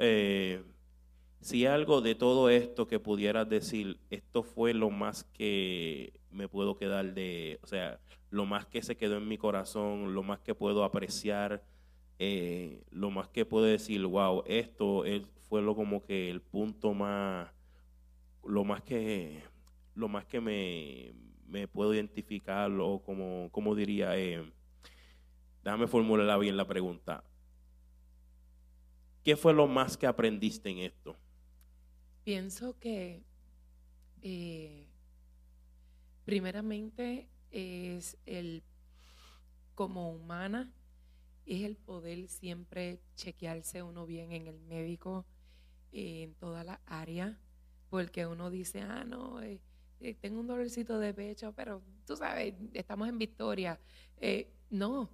Speaker 1: si algo de todo esto que pudieras decir, esto fue lo más que me puedo quedar de, o sea, lo más que se quedó en mi corazón, lo más que puedo apreciar, eh, lo más que puedo decir, wow, esto fue lo como que el punto más, lo más que, lo más que me, me puedo identificar, o como, como diría, eh, déjame formular bien la pregunta. ¿Qué fue lo más que aprendiste en esto?
Speaker 2: Pienso que eh, primeramente es el, como humana, es el poder siempre chequearse uno bien en el médico, en toda la área, porque uno dice, ah, no, eh, eh, tengo un dolorcito de pecho, pero tú sabes, estamos en victoria. no,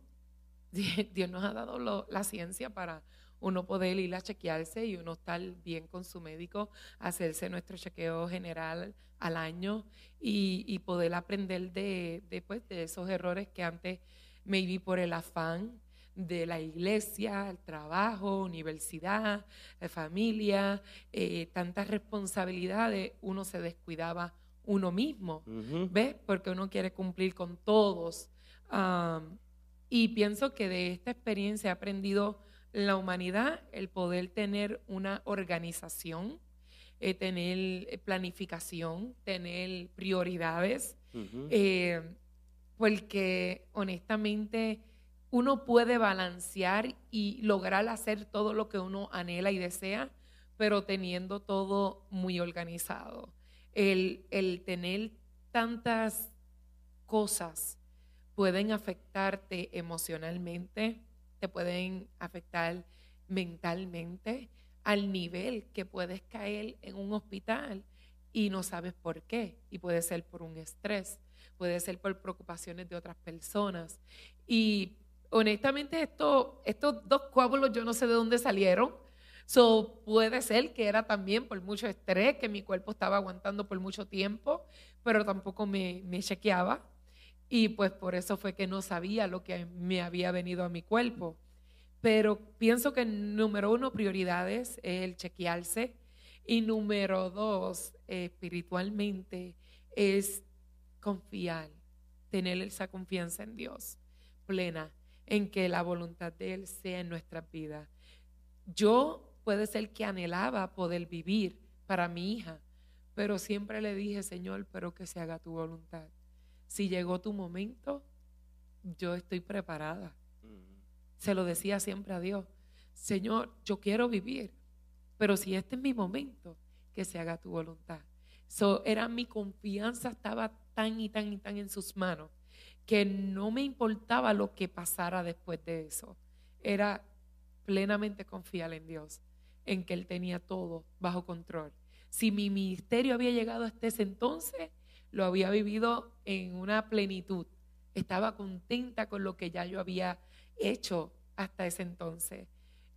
Speaker 2: [laughs] Dios nos ha dado la ciencia para uno poder ir a chequearse y uno estar bien con su médico, hacerse nuestro chequeo general al año y, poder aprender de, de, pues, de esos errores que antes me vi por el afán de la iglesia, el trabajo, universidad, la familia, eh, tantas responsabilidades, uno se descuidaba uno mismo, ¿ves? Porque uno quiere cumplir con todos. y pienso que de esta experiencia he aprendido la humanidad el poder tener una organización, eh, tener eh, planificación, tener prioridades, eh, porque honestamente uno puede balancear y lograr hacer todo lo que uno anhela y desea, pero teniendo todo muy organizado. El, el tener tantas cosas pueden afectarte emocionalmente, te pueden afectar mentalmente, al nivel que puedes caer en un hospital y no sabes por qué. Y puede ser por un estrés, puede ser por preocupaciones de otras personas. Y honestamente esto, estos dos coágulos yo no sé de dónde salieron. So, puede ser que era también por mucho estrés, que mi cuerpo estaba aguantando por mucho tiempo, pero tampoco me, me chequeaba. Y pues por eso fue que no sabía lo que me había venido a mi cuerpo. Pero pienso que número uno, prioridades, es el chequearse. Y número dos, espiritualmente, es confiar, tener esa confianza en Dios plena, en que la voluntad de Él sea en nuestras vidas. Yo puede ser que anhelaba poder vivir para mi hija, pero siempre le dije, Señor, pero que se haga tu voluntad si llegó tu momento, yo estoy preparada. Se lo decía siempre a Dios, Señor, yo quiero vivir, pero si este es mi momento, que se haga tu voluntad. So, era mi confianza estaba tan y tan y tan en sus manos que no me importaba lo que pasara después de eso. Era plenamente confiar en Dios, en que Él tenía todo bajo control. Si mi ministerio había llegado hasta ese entonces, lo había vivido en una plenitud. Estaba contenta con lo que ya yo había hecho hasta ese entonces.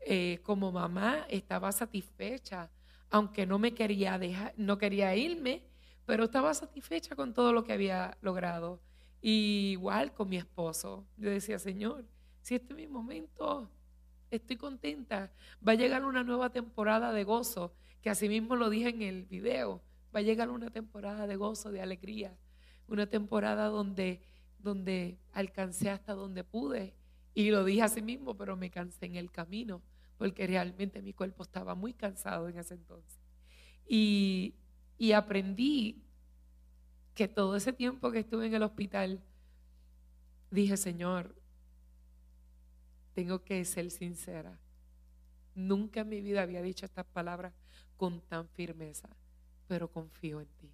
Speaker 2: Eh, como mamá estaba satisfecha, aunque no me quería dejar, no quería irme, pero estaba satisfecha con todo lo que había logrado. Igual con mi esposo. Yo decía, Señor, si este es mi momento, estoy contenta. Va a llegar una nueva temporada de gozo, que así mismo lo dije en el video Va a llegar una temporada de gozo, de alegría, una temporada donde, donde alcancé hasta donde pude. Y lo dije a sí mismo, pero me cansé en el camino, porque realmente mi cuerpo estaba muy cansado en ese entonces. Y, y aprendí que todo ese tiempo que estuve en el hospital, dije, Señor, tengo que ser sincera. Nunca en mi vida había dicho estas palabras con tan firmeza pero confío en ti.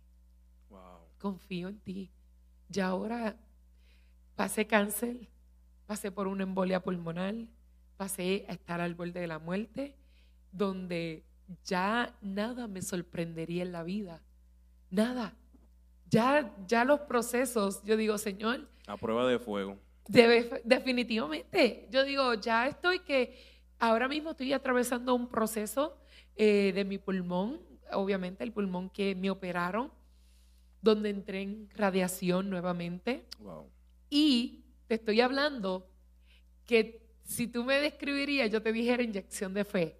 Speaker 2: Confío en ti. Ya ahora pasé cáncer, pasé por una embolia pulmonar, pasé a estar al borde de la muerte, donde ya nada me sorprendería en la vida. Nada. Ya, ya los procesos, yo digo, Señor.
Speaker 1: A prueba de fuego.
Speaker 2: definitivamente. Yo digo, ya estoy que ahora mismo estoy atravesando un proceso eh, de mi pulmón obviamente el pulmón que me operaron, donde entré en radiación nuevamente. Y te estoy hablando que si tú me describirías, yo te dijera inyección de fe,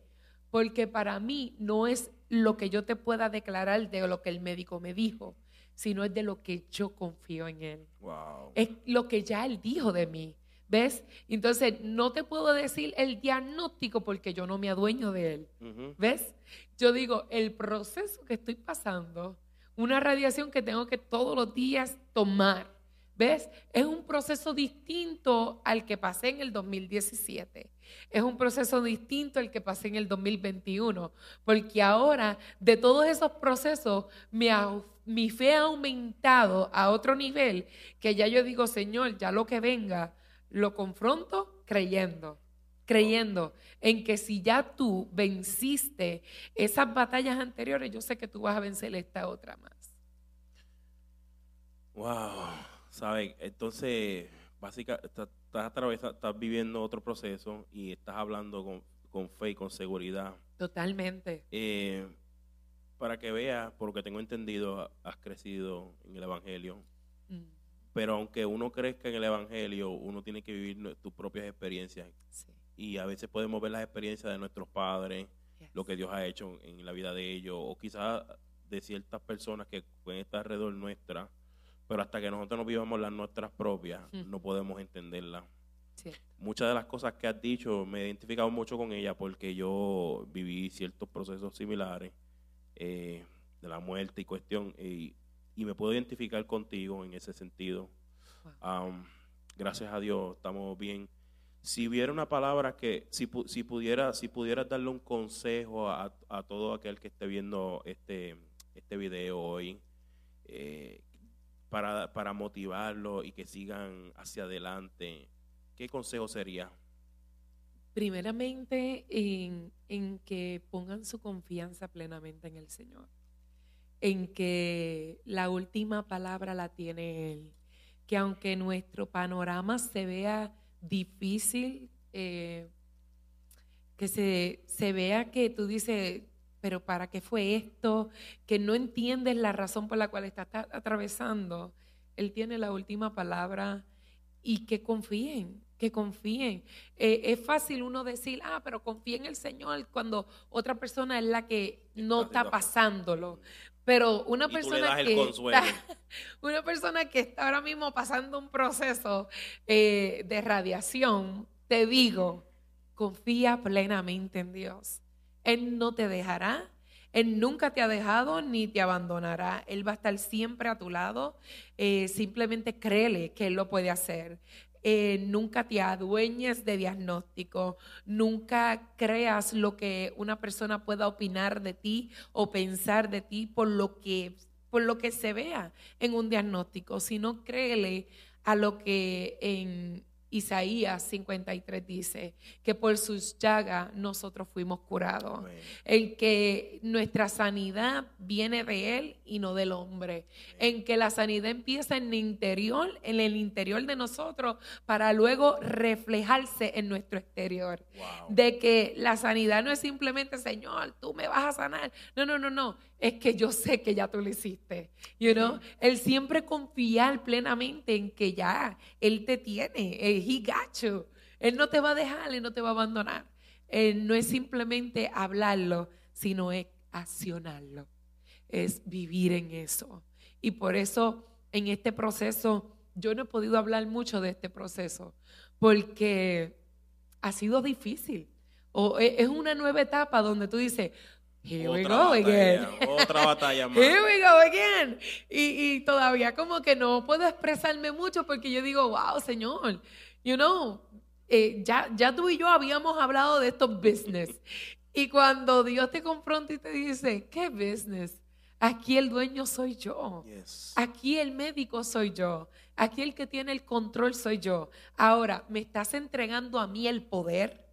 Speaker 2: porque para mí no es lo que yo te pueda declarar de lo que el médico me dijo, sino es de lo que yo confío en él. Es lo que ya él dijo de mí. ¿Ves? Entonces, no te puedo decir el diagnóstico porque yo no me adueño de él. ¿Ves? Yo digo, el proceso que estoy pasando, una radiación que tengo que todos los días tomar, ¿ves? Es un proceso distinto al que pasé en el 2017. Es un proceso distinto al que pasé en el 2021. Porque ahora, de todos esos procesos, mi fe ha aumentado a otro nivel que ya yo digo, Señor, ya lo que venga lo confronto creyendo, creyendo en que si ya tú venciste esas batallas anteriores, yo sé que tú vas a vencer esta otra más.
Speaker 1: Wow, ¿sabes? Entonces, básicamente, estás, atravesando, estás viviendo otro proceso y estás hablando con, con fe y con seguridad.
Speaker 2: Totalmente.
Speaker 1: Eh, para que veas, por lo que tengo entendido, has crecido en el Evangelio. Mm. Pero aunque uno crezca en el Evangelio, uno tiene que vivir tus propias experiencias. Y a veces podemos ver las experiencias de nuestros padres, lo que Dios ha hecho en la vida de ellos, o quizás de ciertas personas que pueden estar alrededor nuestra, pero hasta que nosotros no vivamos las nuestras propias, no podemos entenderlas. Muchas de las cosas que has dicho me he identificado mucho con ella porque yo viví ciertos procesos similares eh, de la muerte y cuestión. Y y me puedo identificar contigo en ese sentido. gracias a Dios estamos bien Si hubiera una palabra que, si, si pudiera, si pudieras darle un consejo a, a todo aquel que esté viendo este, este video hoy, eh, para, para motivarlo y que sigan hacia adelante, ¿qué consejo sería?
Speaker 2: Primeramente, en, en que pongan su confianza plenamente en el Señor, en que la última palabra la tiene Él, que aunque nuestro panorama se vea difícil, eh, que se, se vea que tú dices, pero ¿para qué fue esto? Que no entiendes la razón por la cual estás atravesando. Él tiene la última palabra y que confíen, que confíen. Eh, es fácil uno decir, ah, pero confía en el Señor cuando otra persona es la que no
Speaker 1: Está
Speaker 2: pasándolo. Pero una
Speaker 1: Y
Speaker 2: persona que está- [laughs] una persona que está ahora mismo pasando un proceso eh, de radiación, te digo, confía plenamente en Dios. Él no te dejará, Él nunca te ha dejado ni te abandonará. Él va a estar siempre a tu lado. Eh, simplemente créele que Él lo puede hacer. Eh, nunca te adueñes de diagnóstico, nunca creas lo que una persona pueda opinar de ti o pensar de ti por lo que, por lo que se vea en un diagnóstico, sino créele a lo que en Isaías 53 dice, que por sus llagas nosotros fuimos curados
Speaker 1: Amén.
Speaker 2: en que nuestra sanidad viene de Él y no del hombre, en que la sanidad empieza en el interior, en el interior de nosotros, para luego reflejarse en nuestro exterior.
Speaker 1: Wow.
Speaker 2: De que la sanidad no es simplemente, Señor, tú me vas a sanar. No, no, no, no. Es que yo sé que ya tú lo hiciste. You know? El siempre confiar plenamente en que ya Él te tiene. He got you. Él no te va a dejar, Él no te va a abandonar. Eh, no es simplemente hablarlo, sino es accionarlo. Es vivir en eso. Y por eso en este proceso, yo no he podido hablar mucho de este proceso, porque ha sido difícil. O e- es una nueva etapa donde tú dices, here we
Speaker 1: Otra
Speaker 2: go again.
Speaker 1: batalla, [laughs] otra batalla más.
Speaker 2: Here we go again. Y, y todavía como que no puedo expresarme mucho porque yo digo, wow, Señor, you know, eh, ya, ya tú y yo habíamos hablado de estos business. Y cuando Dios te confronta y te dice, ¿qué business? Aquí el dueño soy yo.
Speaker 1: Yes.
Speaker 2: Aquí el médico soy yo. Aquí el que tiene el control soy yo. Ahora, ¿me estás entregando a mí el poder?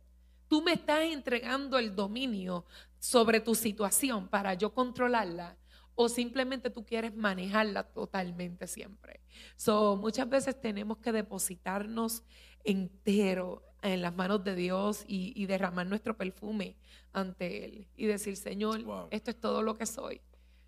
Speaker 2: Tú me estás entregando el dominio sobre tu situación para yo controlarla o simplemente tú quieres manejarla totalmente siempre. So, muchas veces tenemos que depositarnos entero en las manos de Dios y, y derramar nuestro perfume ante Él y decir, Señor,
Speaker 1: Wow.
Speaker 2: esto es todo lo que soy.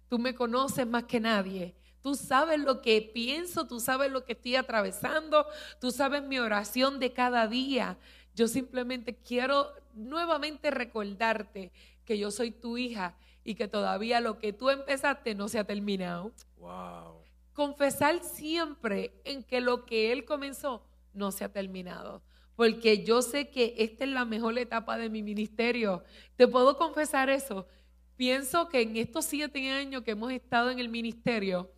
Speaker 2: Tú me conoces más que nadie. Tú sabes lo que pienso, tú sabes lo que estoy atravesando, tú sabes mi oración de cada día. Yo simplemente quiero nuevamente recordarte que yo soy tu hija y que todavía lo que tú empezaste no se ha terminado.
Speaker 1: Wow.
Speaker 2: Confesar siempre en que lo que Él comenzó no se ha terminado. Porque yo sé que esta es la mejor etapa de mi ministerio. Te puedo confesar eso. Pienso que en estos siete años que hemos estado en el ministerio,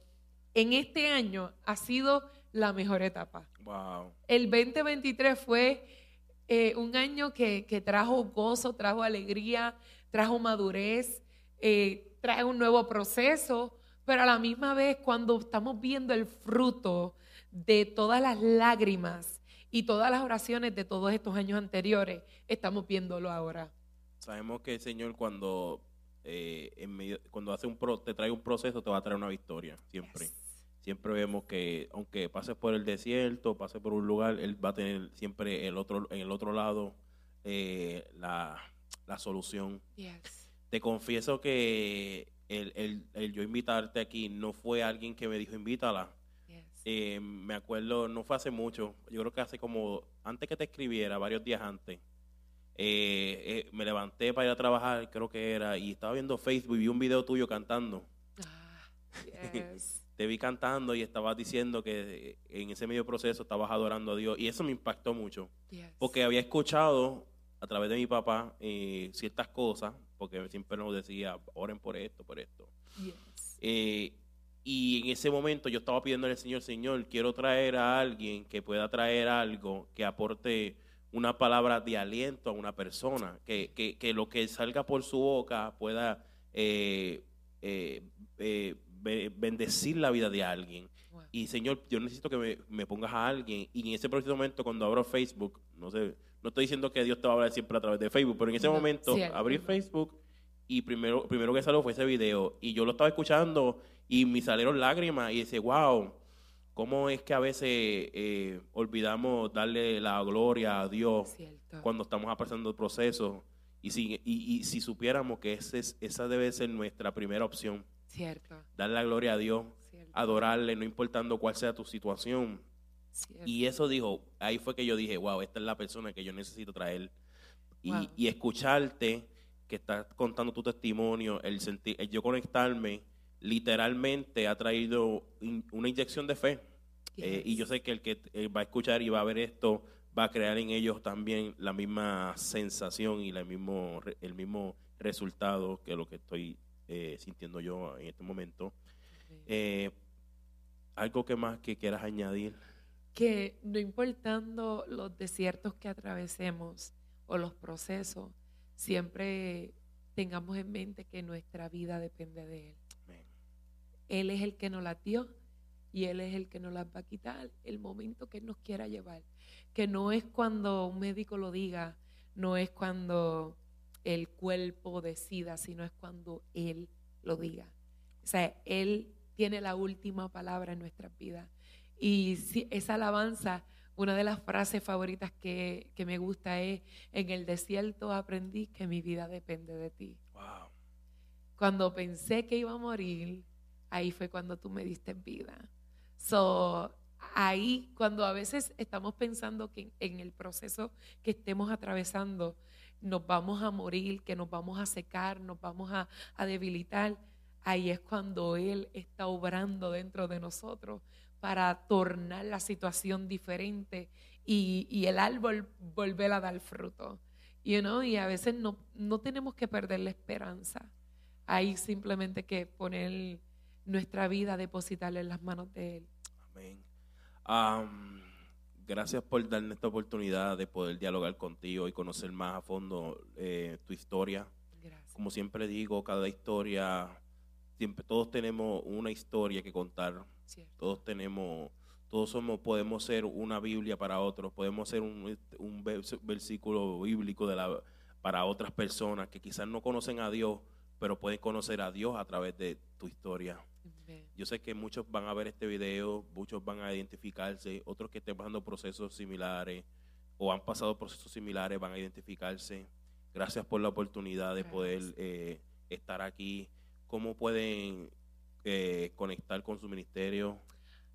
Speaker 2: en este año ha sido la mejor etapa.
Speaker 1: Wow.
Speaker 2: El 2023 fue eh, un año que, que trajo gozo, trajo alegría, trajo madurez, eh, trae un nuevo proceso, pero a la misma vez cuando estamos viendo el fruto de todas las lágrimas y todas las oraciones de todos estos años anteriores, estamos viéndolo ahora.
Speaker 1: Sabemos que el Señor cuando eh, en medio- cuando hace un pro- te trae un proceso te va a traer una victoria siempre. Siempre vemos que aunque pases por el desierto, pases por un lugar, él va a tener siempre el otro en el otro lado eh, la, la solución.
Speaker 2: Yes.
Speaker 1: Te confieso que el, el- el yo invitarte aquí no fue alguien que me dijo invítala.
Speaker 2: Yes.
Speaker 1: Eh, me acuerdo, no fue hace mucho, yo creo que hace como, antes que te escribiera, varios días antes, eh, eh, me levanté para ir a trabajar, creo que era, y estaba viendo Facebook y vi un video tuyo cantando.
Speaker 2: Ah, [laughs] yes.
Speaker 1: Te vi cantando y estabas diciendo que en ese medio proceso estabas adorando a Dios y eso me impactó mucho,
Speaker 2: Yes.
Speaker 1: porque había escuchado a través de mi papá ciertas cosas, porque siempre nos decía, oren por esto, por esto.
Speaker 2: Yes.
Speaker 1: Eh, y en ese momento yo estaba pidiendo al Señor, Señor, quiero traer a alguien que pueda traer algo que aporte una palabra de aliento a una persona, que, que, que lo que salga por su boca pueda eh, eh, eh, be- bendecir la vida de alguien.
Speaker 2: Wow.
Speaker 1: Y Señor, yo necesito que me, me pongas a alguien. Y en ese preciso momento, cuando abro Facebook, no sé, no estoy diciendo que Dios te va a hablar siempre a través de Facebook, pero en ese
Speaker 2: No,
Speaker 1: momento
Speaker 2: cierto,
Speaker 1: abrí. Facebook y primero, primero que salió fue ese video. Y yo lo estaba escuchando y me salieron lágrimas y dice, wow, ¿cómo es que a veces eh, olvidamos darle la gloria a Dios
Speaker 2: Cierto.
Speaker 1: cuando estamos pasando el proceso? Y si, y, y si supiéramos que ese es- esa debe ser nuestra primera opción,
Speaker 2: Cierto.
Speaker 1: dar la gloria a Dios,
Speaker 2: Cierto.
Speaker 1: adorarle, no importando cuál sea tu situación.
Speaker 2: Cierto.
Speaker 1: Y eso dijo, ahí fue que yo dije, wow, esta es la persona que yo necesito traer. Y,
Speaker 2: Wow.
Speaker 1: y escucharte, que estás contando tu testimonio, el, sentir, el yo conectarme, literalmente ha traído in- una inyección de fe. Eh, y yo sé que el que eh, va a escuchar y va a ver esto va a crear en ellos también la misma sensación y la mismo, el mismo resultado que lo que estoy eh, sintiendo yo en este momento. Eh, ¿Algo que más que quieras añadir?
Speaker 2: Que no importando los desiertos que atravesemos o los procesos, siempre tengamos en mente que nuestra vida depende de Él.
Speaker 1: Amén.
Speaker 2: Él es el que nos la dio y Él es el que nos las va a quitar el momento que Él nos quiera llevar. Que no es cuando un médico lo diga, no es cuando el cuerpo decida, sino es cuando Él lo diga. O sea, Él tiene la última palabra en nuestras vidas. Y esa alabanza, una de las frases favoritas que, que me gusta es, en el desierto aprendí que mi vida depende de ti.
Speaker 1: Wow.
Speaker 2: Cuando pensé que iba a morir, ahí fue cuando tú me diste vida. So, ahí, cuando a veces estamos pensando que en el proceso que estemos atravesando, nos vamos a morir, que nos vamos a secar, nos vamos a, a debilitar, ahí es cuando Él está obrando dentro de nosotros para tornar la situación diferente y, y el árbol volver a dar fruto. You know, y a veces no, no tenemos que perder la esperanza. Hay simplemente que poner nuestra vida, depositarla en las manos de Él.
Speaker 1: Amén. Am, gracias por darme esta oportunidad de poder dialogar contigo y conocer más a fondo eh, tu historia.
Speaker 2: Gracias.
Speaker 1: Como siempre digo, cada historia, siempre todos tenemos una historia que contar.
Speaker 2: Cierto.
Speaker 1: Todos tenemos, todos somos, podemos ser una Biblia para otros, podemos ser un, un vers- versículo bíblico de la, para otras personas que quizás no conocen a Dios, pero pueden conocer a Dios a través de tu historia. Yo sé que muchos van a ver este video, muchos van a identificarse, otros que estén pasando procesos similares o han pasado procesos similares van a identificarse. Gracias por la oportunidad de
Speaker 2: Gracias.
Speaker 1: poder eh, estar aquí. ¿Cómo pueden eh, conectar con su ministerio?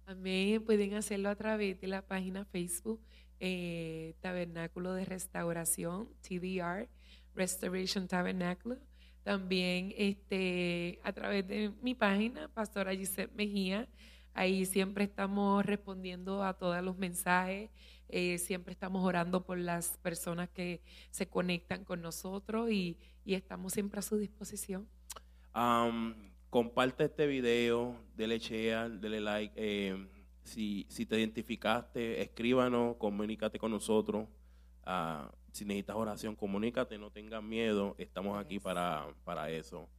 Speaker 2: Amén. Pueden hacerlo a través de la página Facebook eh, Tabernáculo de Restauración, TDR, Restoration Tabernáculo. También este, a través de mi página, Pastora Gisette Mejía. Ahí siempre estamos respondiendo a todos los mensajes, eh, siempre estamos orando por las personas que se conectan con nosotros y, y estamos siempre a su disposición.
Speaker 1: Am, comparte este video, dele share, dele like. eh, si, si te identificaste, escríbanos, comunícate con nosotros. Ah, si necesitas oración, comunícate, no tengas miedo. Estamos aquí para, para eso.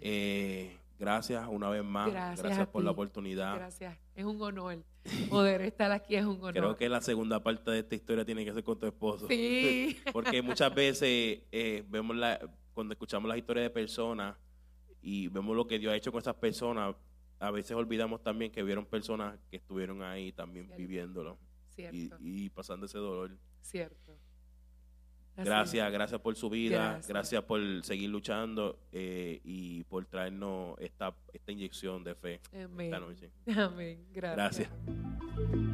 Speaker 1: Eh, gracias una vez más.
Speaker 2: Gracias
Speaker 1: por la oportunidad.
Speaker 2: Gracias. Es un honor. Poder estar aquí es un honor.
Speaker 1: Creo que la segunda parte de esta historia tiene que ser con tu esposo.
Speaker 2: Sí. [laughs]
Speaker 1: Porque muchas veces eh, vemos la, cuando escuchamos las historias de personas y vemos lo que Dios ha hecho con esas personas, a veces olvidamos también que vieron personas que estuvieron ahí también
Speaker 2: Cierto.
Speaker 1: viviéndolo y, pasando ese dolor.
Speaker 2: cierto. Así
Speaker 1: Gracias, gracias por su vida,
Speaker 2: Gracias.
Speaker 1: gracias, por seguir luchando eh, y por traernos esta, esta inyección de fe.
Speaker 2: Amén.
Speaker 1: esta noche. [laughs]
Speaker 2: Amén. Gracias.
Speaker 1: Gracias.